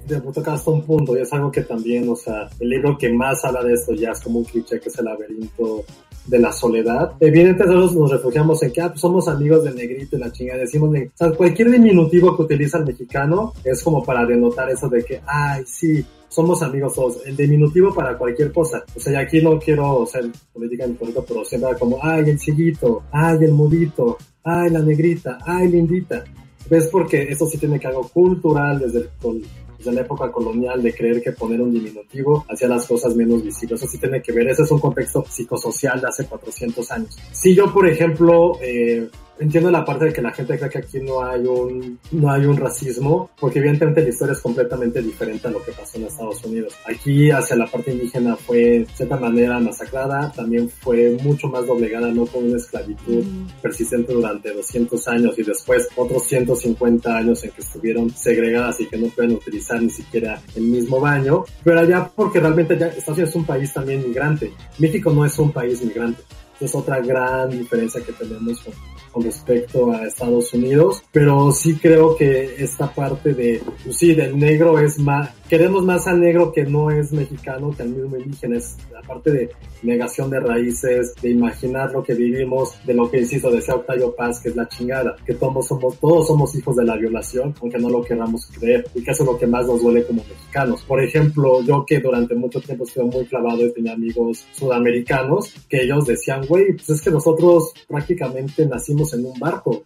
hasta un punto y es algo que también, o sea, el libro que más habla de esto ya es como un cliché que es el laberinto de la soledad. Evidentemente nosotros nos refugiamos en que ah, pues somos amigos del negrito y la chingada. Decimos, de, o sea, cualquier diminutivo que utiliza el mexicano es como para denotar eso de que, ay, sí, somos amigos todos. El diminutivo para cualquier cosa. O sea, y aquí no quiero ser políticamente correcto, pero siempre como, ay, el chillito, ay, el mudito, ay, la negrita, ay, lindita. ¿Ves? Porque eso sí tiene que algo cultural desde el, desde la época colonial de creer que poner un diminutivo hacía las cosas menos visibles. Eso sí tiene que ver, ese es un contexto psicosocial de hace 400 años. Si yo, por ejemplo, eh, entiendo la parte de que la gente cree que aquí no hay un no hay un racismo porque evidentemente la historia es completamente diferente a lo que pasó en Estados Unidos. Aquí hacia la parte indígena fue de cierta manera masacrada. También fue mucho más doblegada no con una esclavitud persistente durante 200 años y después otros 150 años en que estuvieron segregadas y que no pueden utilizar ni siquiera el mismo baño. Pero allá porque realmente ya Estados Unidos es un país también migrante. México no es un país migrante. Es otra gran diferencia que tenemos con, con respecto a Estados Unidos, pero sí creo que esta parte de, pues sí, del negro es más, queremos más al negro que no es mexicano que al mismo indígena, es la parte de negación de raíces, de imaginar lo que vivimos, de lo que insisto, decía Octavio Paz, que es la chingada, que todos somos, todos somos hijos de la violación, aunque no lo queramos creer, y que eso es lo que más nos duele como mexicanos. Por ejemplo, yo que durante mucho tiempo estuve muy clavado y tenía amigos sudamericanos, que ellos decían, güey, pues es que nosotros prácticamente nacimos en un barco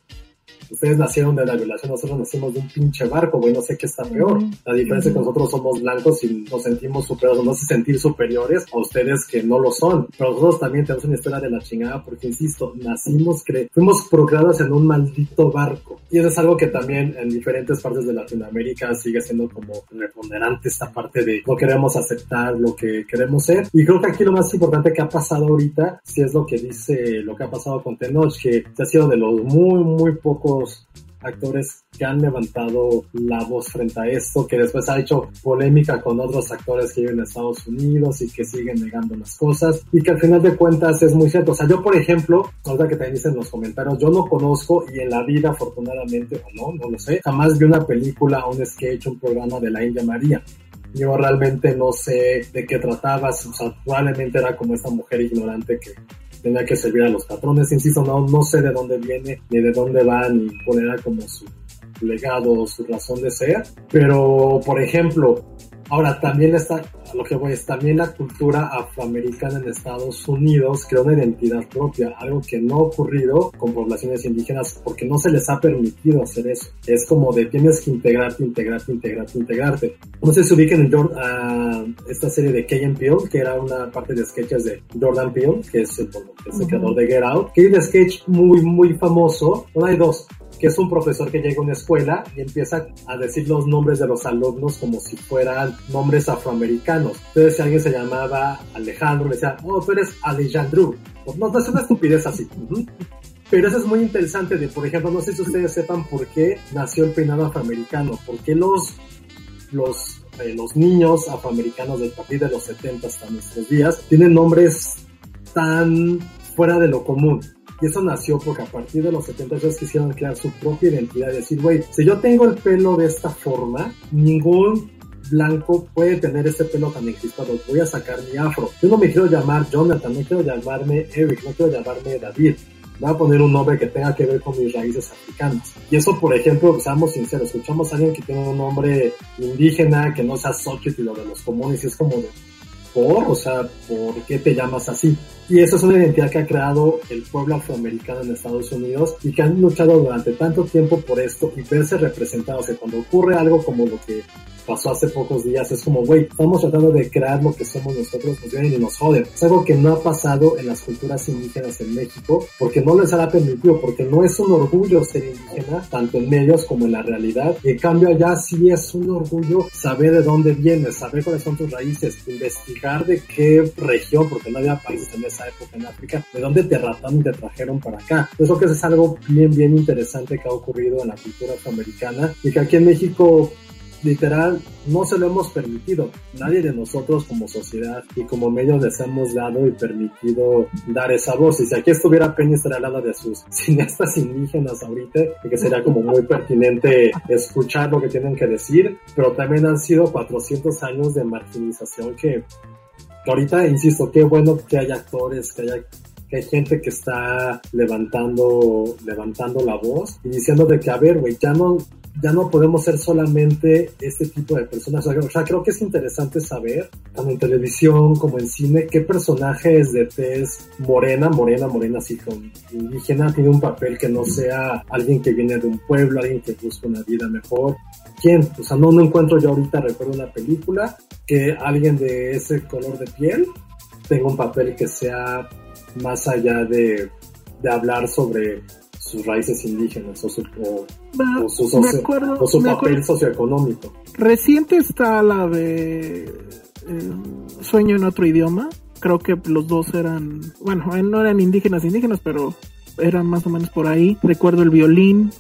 ustedes nacieron de la violación, nosotros nacimos de un pinche barco, güey, no sé qué está peor. La diferencia es que nosotros somos blancos y nos sentimos superiores, no sé sentir superiores a ustedes que no lo son. Pero nosotros también tenemos una historia de la chingada porque, insisto, nacimos, cre fuimos procreados en un maldito barco. Y eso es algo que también en diferentes partes de Latinoamérica sigue siendo como reponderante esta parte de no queremos aceptar lo que queremos ser. Y creo que aquí lo más importante que ha pasado ahorita, si es lo que dice, lo que ha pasado con Tenoch, que se ha sido de los muy, muy pocos actores que han levantado la voz frente a esto, que después ha hecho polémica con otros actores que viven en Estados Unidos y que siguen negando las cosas y que al final de cuentas es muy cierto. O sea, yo por ejemplo, ahorita que te dicen en los comentarios, yo no conozco y en la vida afortunadamente o no, no lo sé, jamás vi una película, un sketch, un programa de la India María. Yo realmente no sé de qué tratabas, o sea, probablemente era como esta mujer ignorante que tenía que servir a los patrones. Insisto, no, no sé de dónde viene, ni de dónde va, ni cuál era como su legado, su razón de ser. Pero, por ejemplo, Ahora, también está, lo que voy es, también la cultura afroamericana en Estados Unidos creó una identidad propia, algo que no ha ocurrido con poblaciones indígenas porque no se les ha permitido hacer eso. Es como de tienes que integrarte, integrarte, integrarte, integrarte. No sé si ubiquen en uh, esta serie de Key Peele, que era una parte de sketches de Jordan Peele, que es el, creador de Get Out, que hay un sketch muy, muy famoso, bueno, hay dos, que es un profesor que llega a una escuela y empieza a decir los nombres de los alumnos como si fueran nombres afroamericanos. Entonces, si alguien se llamaba Alejandro, le decía, oh, tú eres Alejandro. Pues, no, no es una estupidez así. Pero eso es muy interesante de, por ejemplo, no sé si ustedes sepan por qué nació el peinado afroamericano, por qué los, los, eh, los niños afroamericanos del partir de los 70 hasta nuestros días tienen nombres tan fuera de lo común. Y eso nació porque a partir de los 70 ellos quisieron crear su propia identidad. Decir, güey, si yo tengo el pelo de esta forma, ningún blanco puede tener este pelo tan encrispado. Voy a sacar mi afro. Yo no me quiero llamar Jonathan, no quiero llamarme Eric, no quiero llamarme David. Voy a poner un nombre que tenga que ver con mis raíces africanas. Y eso, por ejemplo, seamos sinceros, escuchamos a alguien que tiene un nombre indígena, que no sea Xochitl o de los comunes, y es como de, ¿por? O sea, ¿por qué te llamas así? Y esa es una identidad que ha creado el pueblo afroamericano en Estados Unidos y que han luchado durante tanto tiempo por esto y verse representados. Cuando ocurre algo como lo que pasó hace pocos días, es como, güey, estamos tratando de crear lo que somos nosotros, pues vienen y nos joden. Es algo que no ha pasado en las culturas indígenas en México, porque no les hará permitido, porque no es un orgullo ser indígena, tanto en medios como en la realidad. En cambio allá sí es un orgullo saber de dónde vienes, saber cuáles son tus raíces, investigar de qué región, porque no había países en esa época en África, de dónde te rataron y te trajeron para acá. Eso que es algo bien, bien interesante que ha ocurrido en la cultura afroamericana y que aquí en México literal no se lo hemos permitido. Nadie de nosotros como sociedad y como medios les hemos dado y permitido dar esa voz. Y si aquí estuviera Peña estaría al lado de sus (laughs) cineastas indígenas ahorita, y que sería como muy pertinente escuchar lo que tienen que decir, pero también han sido 400 años de marginización que, que ahorita, insisto, qué bueno que haya actores, que haya que hay gente que está levantando, levantando la voz y diciendo de que, a ver, güey, ya no, ya no podemos ser solamente este tipo de personas. O sea, creo que es interesante saber, tanto en televisión como en cine, qué personajes de tez morena, morena, morena, así con indígena, tiene un papel que no sea alguien que viene de un pueblo, alguien que busca una vida mejor. ¿Quién? O sea, no, encuentro yo ahorita, recuerdo una película, que alguien de ese color de piel tenga un papel que sea más allá de, hablar sobre sus raíces indígenas o su, su, papel socioeconómico. Reciente está la de eh, Sueño en otro idioma. Creo que los dos eran, bueno, no eran indígenas indígenas, pero eran más o menos por ahí. Recuerdo el violín,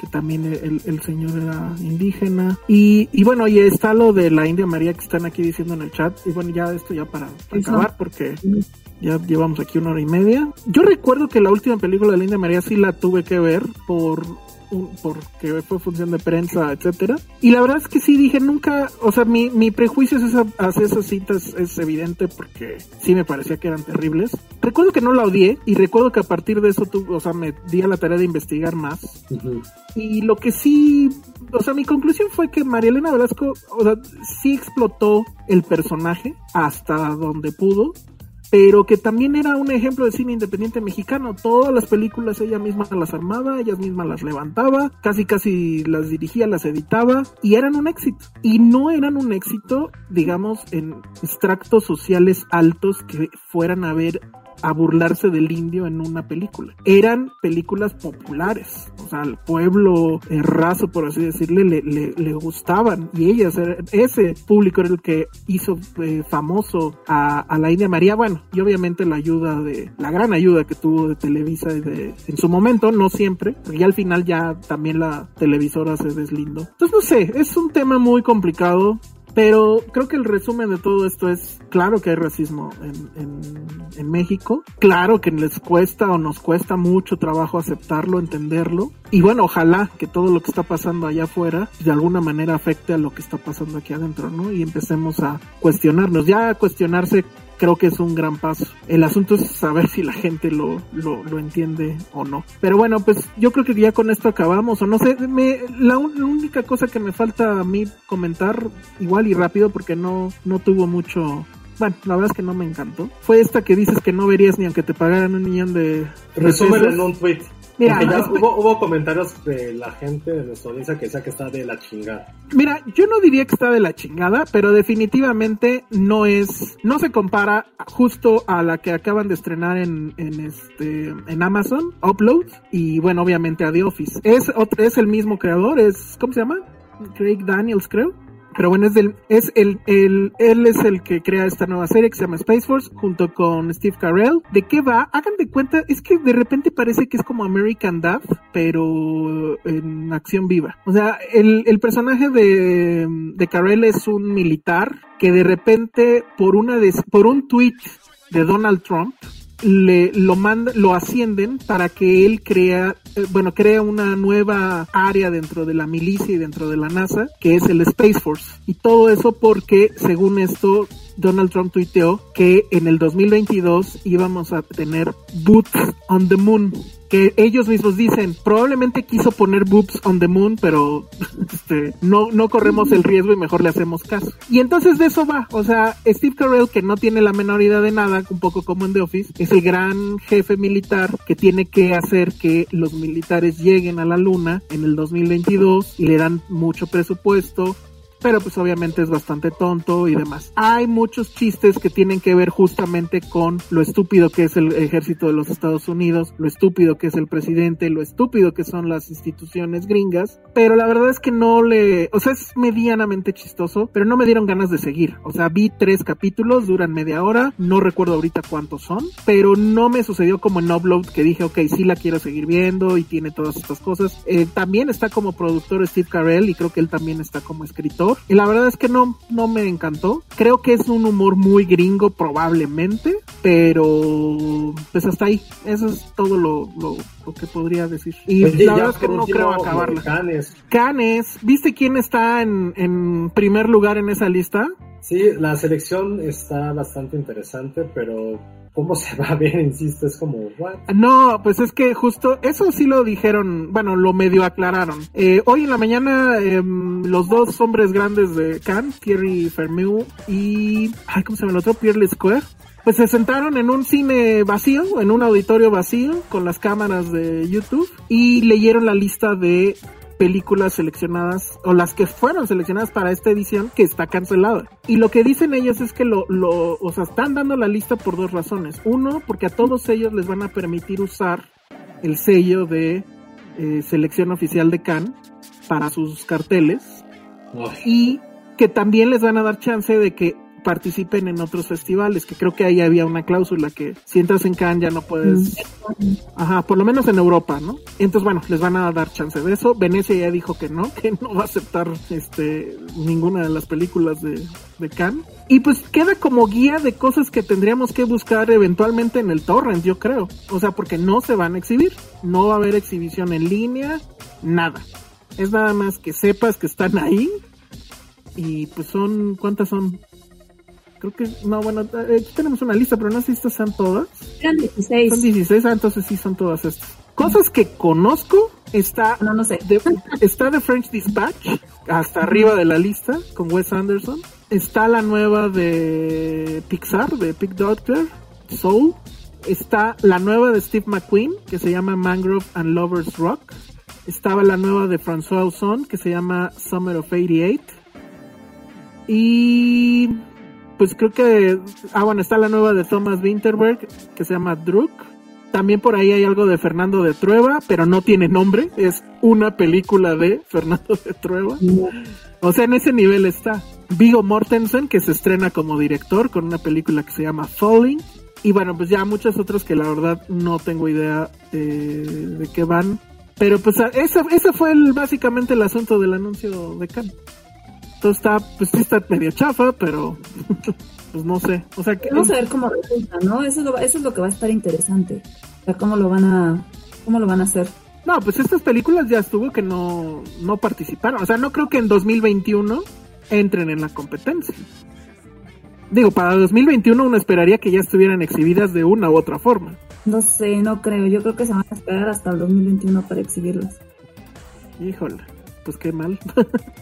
que también el, el señor era indígena. Y, y, bueno, y está lo de la India María que están aquí diciendo en el chat. Y bueno, ya esto ya para, acabar, porque ya llevamos aquí una hora y media. Yo recuerdo que la última película de la India María sí la tuve que ver por porque fue función de prensa, etcétera. Y la verdad es que sí dije nunca, o sea, mi, mi prejuicio hacia esas citas es evidente porque sí me parecía que eran terribles. Recuerdo que no la odié y recuerdo que a partir de eso tu, o sea, me di a la tarea de investigar más. Y lo que sí, o sea, mi conclusión fue que María Elena Velasco, o sea, sí explotó el personaje hasta donde pudo pero que también era un ejemplo de cine independiente mexicano. Todas las películas ella misma las armaba, ella misma las levantaba, casi casi las dirigía, las editaba y eran un éxito. Y no eran un éxito, digamos, en extractos sociales altos que fueran a ver a burlarse del indio en una película. Eran películas populares, o sea, al pueblo eh, raso, por así decirle, le, le, gustaban y ellas, ese público era el que hizo eh, famoso a, a, la India María, bueno, y obviamente la ayuda de, la gran ayuda que tuvo de Televisa de, en su momento, no siempre, y al final ya también la televisora se deslindó. Entonces, no sé, es un tema muy complicado, pero creo que el resumen de todo esto es, claro que hay racismo en, en, México, claro que les cuesta o nos cuesta mucho trabajo aceptarlo, entenderlo, y bueno, ojalá que todo lo que está pasando allá afuera de alguna manera afecte a lo que está pasando aquí adentro, ¿no? Y empecemos a cuestionarnos, ya a cuestionarse creo que es un gran paso. El asunto es saber si la gente lo, lo, lo entiende o no. Pero bueno, pues yo creo que ya con esto acabamos, o no sé, me, la, única cosa que me falta a mí comentar, igual y rápido, porque no, no tuvo mucho bueno, la verdad es que no me encantó. Fue esta que dices que no verías ni aunque te pagaran un millón de. Resumen en un tweet. Mira, hubo, comentarios de la gente de nuestra audiencia que decía que está de la chingada. Mira, yo no diría que está de la chingada, pero definitivamente no es, no se compara justo a la que acaban de estrenar en, en este, en Amazon, Upload, y bueno, obviamente a The Office. Es, es el mismo creador, es, ¿cómo se llama? Craig Daniels, creo. Pero bueno, es, del, es el, el, él es el que crea esta nueva serie que se llama Space Force junto con Steve Carell. ¿De qué va? Hagan de cuenta, es que de repente parece que es como American Dad, pero en acción viva. O sea, el, el personaje de, de Carell es un militar que de repente por una por un tweet de Donald Trump le lo manda, lo ascienden para que él crea, eh, bueno, crea una nueva área dentro de la milicia y dentro de la NASA, que es el Space Force. Y todo eso porque, según esto, Donald Trump tuiteó que en el 2022 íbamos a tener boots on the moon que ellos mismos dicen, probablemente quiso poner boobs on the moon, pero (laughs) este, no, no corremos el riesgo y mejor le hacemos caso. Y entonces de eso va, o sea, Steve Carell, que no tiene la menor idea de nada, un poco como en The Office, es el gran jefe militar que tiene que hacer que los militares lleguen a la luna en el 2022 y le dan mucho presupuesto, pero pues obviamente es bastante tonto y demás. Hay muchos chistes que tienen que ver justamente con lo estúpido que es el ejército de los Estados Unidos, lo estúpido que es el presidente, lo estúpido que son las instituciones gringas, pero la verdad es que no le, o sea, es medianamente chistoso, pero no me dieron ganas de seguir. O sea, vi tres capítulos, duran media hora, no recuerdo ahorita cuántos son, pero no me sucedió como en Upload que dije, ok, sí la quiero seguir viendo y tiene todas estas cosas. Eh, también está como productor Steve Carell y creo que él también está como escritor y la verdad es que no, no me encantó. Creo que es un humor muy gringo probablemente, pero pues hasta ahí. Eso es todo lo, que podría decir. Y la verdad es que no creo acabarla. Canes. Canes, ¿viste quién está en, en primer lugar en esa lista? Sí, la selección está bastante interesante, pero cómo se va a ver, (laughs) insisto, es como, ¿what? No, pues es que justo eso sí lo dijeron, bueno, lo medio aclararon. Eh, hoy en la mañana, em, los dos hombres grandes de Cannes, Thierry Fermou y, ay, ¿cómo se llama el otro? Pierre Lesquer. Pues se sentaron en un cine vacío, en un auditorio vacío, con las cámaras de YouTube, y leyeron la lista de películas seleccionadas o las que fueron seleccionadas para esta edición que está cancelada. Y lo que dicen ellos es que lo, lo, o sea, están dando la lista por dos razones. Uno, porque a todos ellos les van a permitir usar el sello de eh, selección oficial de Cannes para sus carteles. Y que también les van a dar chance de que participen en otros festivales, que creo que ahí había una cláusula que si entras en Cannes ya no puedes, ajá, por lo menos en Europa, ¿no? Entonces, bueno, les van a dar chance de eso. Venecia ya dijo que no, (laughs) que no va a aceptar este ninguna de las películas de, de Cannes. Y pues queda como guía de cosas que tendríamos que buscar eventualmente en el torrent, yo creo. O sea, porque no se van a exhibir, no va a haber exhibición en línea, nada. Es nada más que sepas que están ahí. Y pues son, ¿cuántas son? Creo que, no, bueno, eh, aquí tenemos una lista, pero no sé si estas son todas. Eran 16. Son 16, ah, entonces sí son todas estas. Cosas que conozco, está, No, no sé. de- está The French Dispatch, hasta arriba de la lista, con Wes Anderson. Está la nueva de Pixar, de Pig Doctor, Soul. Está la nueva de Steve McQueen, que se llama Mangrove and Lovers Rock. Estaba la nueva de François Ozon, que se llama Summer of 88. Y pues creo que, ah bueno, está la nueva de Thomas Winterberg, que se llama Druk. También por ahí hay algo de Fernando de Trueba, pero no tiene nombre, es una película de (laughs) Fernando de Trueba. O sea, en ese nivel está. Vigo Mortensen, que se estrena como director con una película que se llama Falling. Y bueno, pues ya muchas otras que la verdad no tengo idea eh, de qué van. Pero pues ese, ese fue el, básicamente el asunto del anuncio de Cannes. Todo está, pues sí está medio chafa, pero (laughs) pues no sé. O sea, que Vamos a ver cómo resulta, ¿no? Eso es, lo, eso es lo que va a estar interesante. O sea, cómo lo van a, cómo lo van a hacer. No, pues estas películas ya estuvo que no, no participaron. O sea, no creo que en 2021 entren en la competencia. Digo, para 2021 uno esperaría que ya estuvieran exhibidas de una u otra forma. No sé, no creo. Yo creo que se van a esperar hasta el 2021 para exhibirlas. Híjole, pues qué mal.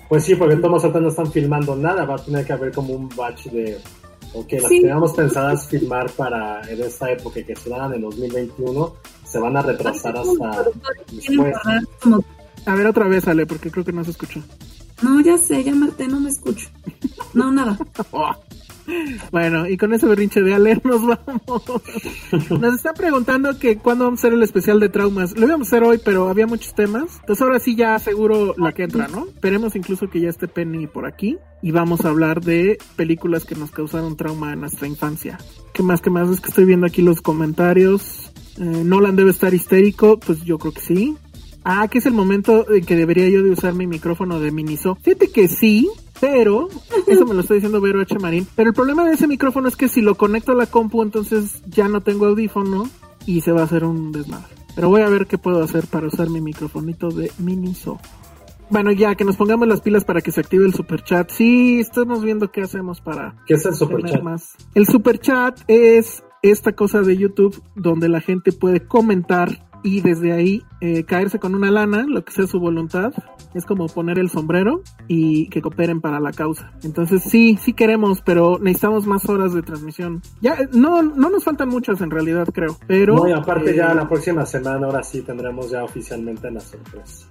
Pues sí, porque todos ahorita no están filmando nada, va a tener que haber como un batch de, ok, las Sí. que teníamos pensadas filmar para en esta época que se dan en 2021, se van a retrasar hasta después. como- A ver otra vez, Ale, porque creo que no se escuchó. No, ya sé, ya Marte, no me escucho. No, nada. (laughs) Bueno, y con ese berrinche de Ale (laughs) nos vamos. Nos están preguntando que cuándo vamos a hacer el especial de traumas. Lo íbamos a hacer hoy, pero había muchos temas. Entonces ahora sí ya seguro la que entra, ¿no? Esperemos incluso que ya esté Penny por aquí. Y vamos a hablar de películas que nos causaron trauma en nuestra infancia. ¿Qué más? ¿Qué más? Es que estoy viendo aquí los comentarios. Eh, Nolan debe estar histérico. Pues yo creo que sí. Ah, que es el momento en que debería yo de usar mi micrófono de Miniso. Fíjate que sí, pero eso me lo está diciendo Vero H. Marín. Pero el problema de ese micrófono es que si lo conecto a la compu, entonces ya no tengo audífono y se va a hacer un desmadre. Pero voy a ver qué puedo hacer para usar mi microfonito de Miniso. Bueno, ya que nos pongamos las pilas para que se active el super chat. Sí, estamos viendo qué hacemos para ¿Qué es el tener superchat? más. El super chat es esta cosa de YouTube donde la gente puede comentar y desde ahí eh, caerse con una lana, lo que sea su voluntad. Es como poner el sombrero y que cooperen para la causa. Entonces sí, sí queremos, pero necesitamos más horas de transmisión. Ya, eh, no, no nos faltan muchas en realidad, creo. Pero No, y aparte eh, ya la próxima semana, ahora sí tendremos ya oficialmente la sorpresa.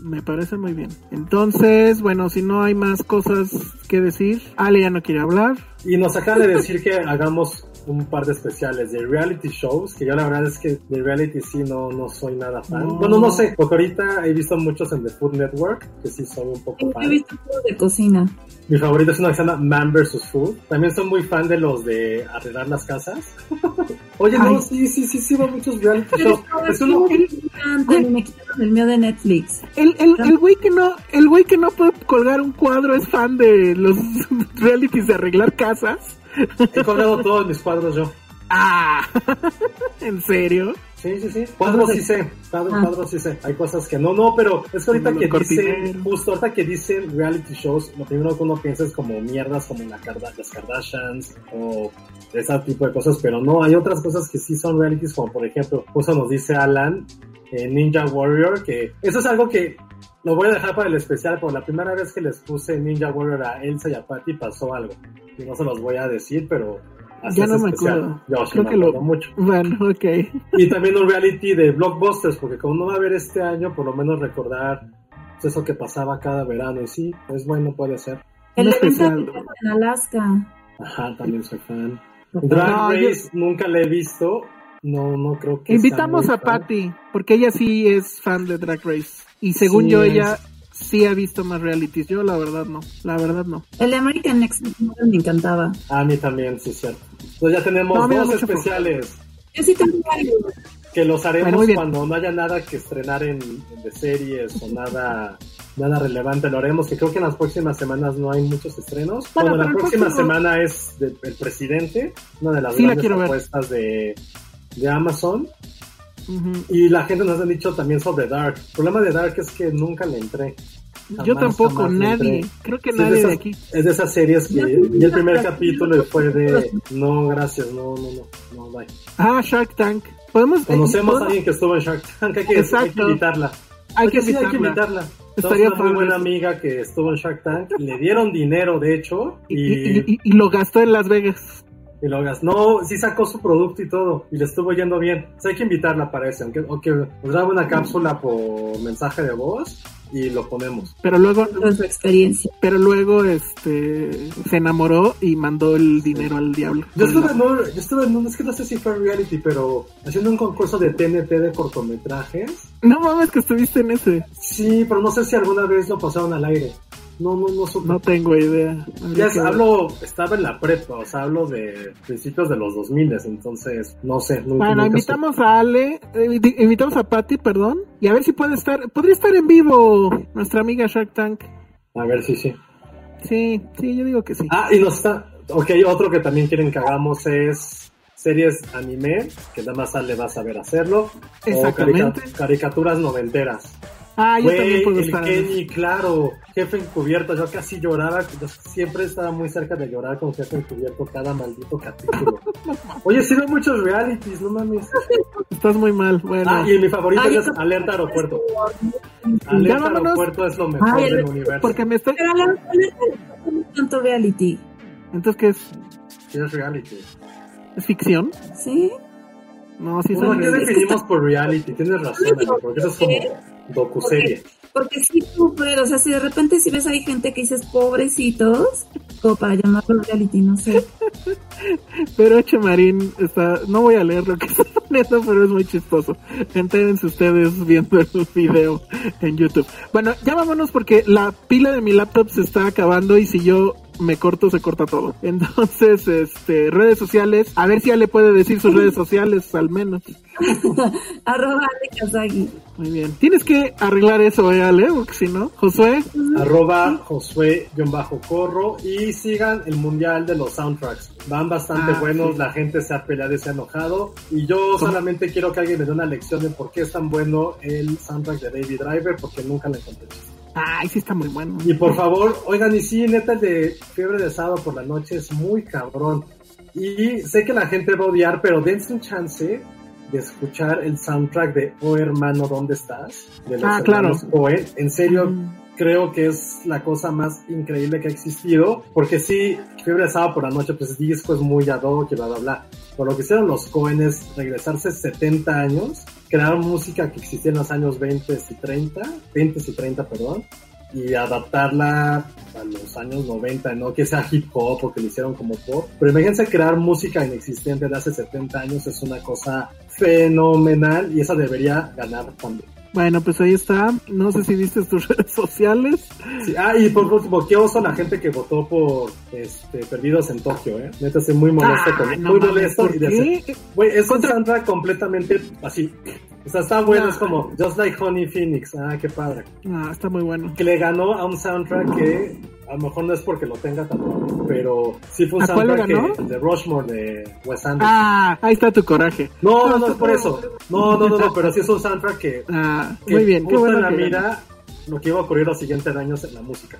Me parece muy bien. Entonces, bueno, si no hay más cosas que decir, Ale ya no quiere hablar. Y nos acaban de decir que (laughs) hagamos un par de especiales de reality shows, que yo la verdad es que de reality sí no, no soy nada fan. No. Bueno, no sé, porque ahorita he visto muchos en The Food Network, que sí soy un poco Yo he fan. visto de cocina. Mi favorito es uno que se llama Man vs. Food. También soy muy fan de los de arreglar las casas. (laughs) Oye, no, Ay. sí, sí, sí, sí, va muchos reality Pero shows. Es uno, y me quitaron el mío de Netflix. El, el, el güey que no, el güey que no puede colgar un cuadro es fan de los (laughs) realities de arreglar casas. He colgado todos mis cuadros yo. Ah, (laughs) ¿en serio? Sí, sí, sí. Cuadros sí sé. Cuadros, Ah. cuadros sí sé. Hay cosas que no, no, pero es que ahorita que dicen, justo ahorita que dicen reality shows, lo primero que uno piensa es como mierdas como la las Kardashians o ese tipo de cosas, pero no, hay otras cosas que sí son realities, como por ejemplo, justo nos dice Alan, eh, Ninja Warrior, que eso es algo que lo voy a dejar para el especial, por la primera vez que les puse Ninja Warrior a Elsa y a Patty pasó algo. Y no se los voy a decir, pero... Ya no me especial. acuerdo. Yo sí Creo me que lo- mucho. Bueno, ok. (laughs) Y también un reality de blockbusters, porque como no va a haber este año, por lo menos recordar pues, eso que pasaba cada verano. Y sí, es bueno, puede ser. El especial. en Alaska. Ajá, también soy fan. Drag No, yo- Race nunca la he visto. No, no creo que. Invitamos a fan. Patty, porque ella sí es fan de Drag Race. Y según Sí, yo, es- ella sí ha visto más realities. Yo la verdad no, la verdad no. El de American Next Model me encantaba. A mí también, sí, cierto. Entonces ya tenemos No, dos especiales Yo sí tengo varios. que los haremos Bueno, cuando no haya nada que estrenar en, en de series o nada nada relevante. Lo haremos, que creo que en las próximas semanas no hay muchos estrenos. Bueno, Bueno, la próxima próximo- semana es de- el presidente, una de las Sí, grandes apuestas de, de Amazon. Ujú. Y la gente nos ha dicho también sobre Dark. El problema de Dark es que nunca le entré. Yo Jamás, tampoco, jamás le nadie. entré. Creo que Sí, nadie de esas- aquí. Es de esas series que Yo y el primer tampoco. capítulo fue de no, gracias, no, no, no, no, bye. Ah, Shark Tank. Podemos. eh, Conocemos a alguien que estuvo en Shark Tank, hay que, hay que invitarla. Hay que sí, hay que invitarla. Estaría una muy buena amiga que estuvo en Shark Tank, le dieron dinero, de hecho, Y, y, y- y- y lo gastó en Las Vegas. Y lo gas- No, sí sacó su producto y todo, y le estuvo yendo bien. O sea, hay que invitarla, parece, aunque, aunque nos grabe una cápsula por mensaje de voz y lo ponemos. Pero luego, su experiencia. pero luego, este, se enamoró y mandó el dinero al diablo. Yo estuve, en un- yo estuve en un, es que no sé si fue reality, pero haciendo un concurso de TNT de cortometrajes. No mames que estuviste en ese. Sí, pero no sé si alguna vez lo pasaron al aire. No, no, no. No tengo idea. Ya es- hablo, estaba en la prepa, o sea, hablo de principios de los 2000, entonces, no sé. nunca- Bueno, nunca invitamos a Ale, eh, invi- invitamos a Patty, perdón, y a ver si puede estar, podría estar en vivo nuestra amiga Shark Tank. A ver, sí, sí. Sí, sí, yo digo que sí. Ah, y nos está, ok, otro que también quieren que hagamos es series anime, que nada más Ale va a saber hacerlo. O Exactamente. carica- caricaturas noventeras. Ah, yo también Güey, puedo el estar. en Kenny, claro, jefe encubierto, yo casi lloraba, yo siempre estaba muy cerca de llorar con jefe encubierto cada maldito capítulo. (laughs) Oye, sí veo muchos realities, no mames. Estás muy mal. Bueno, Ah, y mi favorito Ay, es Alerta Aeropuerto. Alerta vámonos. Aeropuerto es lo mejor Ay, del el- universo. porque me estoy. Pero no es tanto reality. Entonces, ¿qué es? Es reality. ¿Es ficción? ¿Sí? No, sí, No, son ¿qué definimos por reality? Tienes razón, porque eso es como docuserie. Porque sí sufre, o sea, si de repente si ves hay gente que dices pobrecitos, como para llamarlo reality, no sé. (laughs) Pero Chemarín está, no voy a leer lo que (laughs) está poniendo, pero es muy chistoso. Entérense ustedes viendo el video en YouTube. Bueno, ya vámonos porque la pila de mi laptop se está acabando y si yo me corto, se corta todo. (laughs) Entonces, este, redes sociales, a ver si ya le puede decir sus redes sociales al menos. (laughs) Arroba Ale Kazagi. Muy bien. Tienes que arreglar eso, eh, Ale, porque si no, Josué, Arroba Josué-Corro y sigan el mundial de los soundtracks. Van bastante Ah, buenos, sí. la gente se ha peleado y se ha enojado. Y yo solamente quiero que alguien me dé una lección de por qué es tan bueno el soundtrack de Baby Driver, porque nunca lo encontré. Ay, sí está muy bueno. Y por favor, oigan, y sí, neta, el de Fiebre de Sábado por la Noche es muy cabrón. Y sé que la gente va a odiar, pero dense un chance de escuchar el soundtrack de Oh Hermano, ¿dónde estás? De los Ah, claro. Coen. En serio, Mm. creo que es la cosa más increíble que ha existido. Porque sí, Fiebre de Sábado por la Noche, pues disco es muy ad hoc y bla, bla, bla. Por lo que hicieron los Coen es regresarse 70 años, crear música que existía en los años 20 y 30, 20 y 30, perdón, y adaptarla a los años 90, no que sea hip hop o que lo hicieron como pop. Pero imagínense crear música inexistente de hace 70 años, es una cosa fenomenal y esa debería ganar también. Bueno, pues ahí está. No sé si viste tus (laughs) redes sociales. Sí, ah, y por último, qué oso la gente que votó por este, Perdidos en Tokio, ¿eh? Neta, estoy muy molesto Ah, con no muy molesto. Güey, es un soundtrack completamente así. O sea, está bueno, No. es como Just Like Honey Phoenix. Ah, qué padre. Ah, está muy bueno. Que le ganó a un soundtrack que a lo mejor no es porque lo tenga tan bueno, pero sí fue un ¿A cuál le soundtrack que, el de Rushmore de Wes Anderson. Ah, ahí está tu coraje. no, no, es por eso. No, no, no, no, (laughs) pero sí es un soundtrack que Ah, que muy bien. Qué bueno en la que mira lo que iba a ocurrir los siguientes años en la música.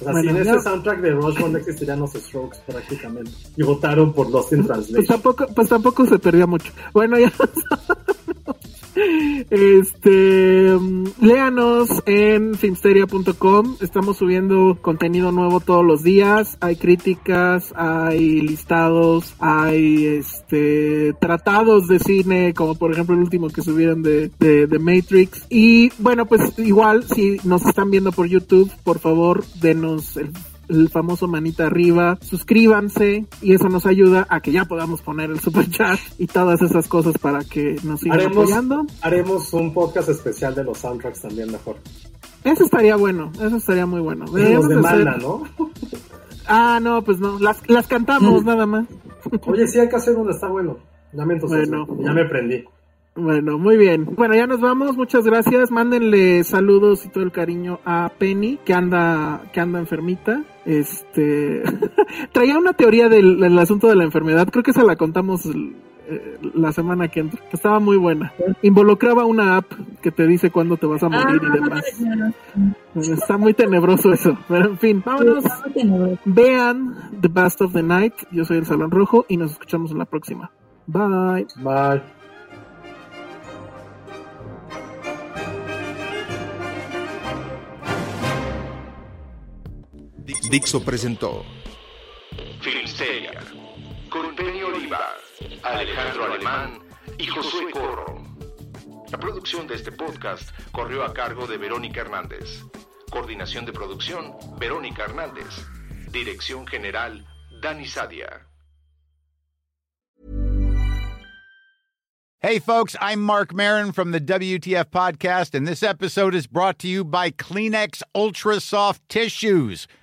O sea, Bueno, sin ese soundtrack de Rushmore no existirían los Strokes prácticamente. Y votaron por Lost in Pues Translation. tampoco, pues tampoco se perdió mucho. Bueno, ya. (laughs) Este, mm, léanos en filmsteria.com. Estamos subiendo contenido nuevo todos los días. Hay críticas, hay listados, hay este tratados de cine, como por ejemplo el último que subieron de, de, de Matrix. Y bueno, pues igual si nos están viendo por YouTube, por favor, denos el el famoso manita arriba, suscríbanse y eso nos ayuda a que ya podamos poner el super chat y todas esas cosas para que nos sigan Haremos, apoyando. haremos un podcast especial de los soundtracks también mejor. Eso estaría bueno, eso estaría muy bueno. Nos demanda, hacer- ¿no? (laughs) Ah, no, pues no, las, las cantamos nada más. Oye, sí hay que hacer uno, está bueno. Ya me Bueno. ya me prendí. Bueno, muy bien. Bueno, ya nos vamos. Muchas gracias. Mándenle saludos y todo el cariño a Penny, que anda, que anda enfermita. Este (laughs) traía una teoría del, del asunto de la enfermedad. Creo que esa la contamos eh, la semana que entra. que Estaba muy buena. Involucraba una app que te dice cuándo te vas a morir y demás. Está muy tenebroso eso. Pero en fin, vámonos. Vean The Best of the Night. Yo soy el Salón Rojo y nos escuchamos en la próxima. Bye. Bye. Dixo presentó Filmsteria, con Penny Oliva, Alejandro Alemán y Josué Corro. La producción de este podcast corrió a cargo de Verónica Hernández. Coordinación de producción, Verónica Hernández. Dirección general, Dani Sadia. Hey, folks, I'm Mark Marin from the WTF Podcast, and this episode is brought to you by Kleenex Ultra Soft Tissues,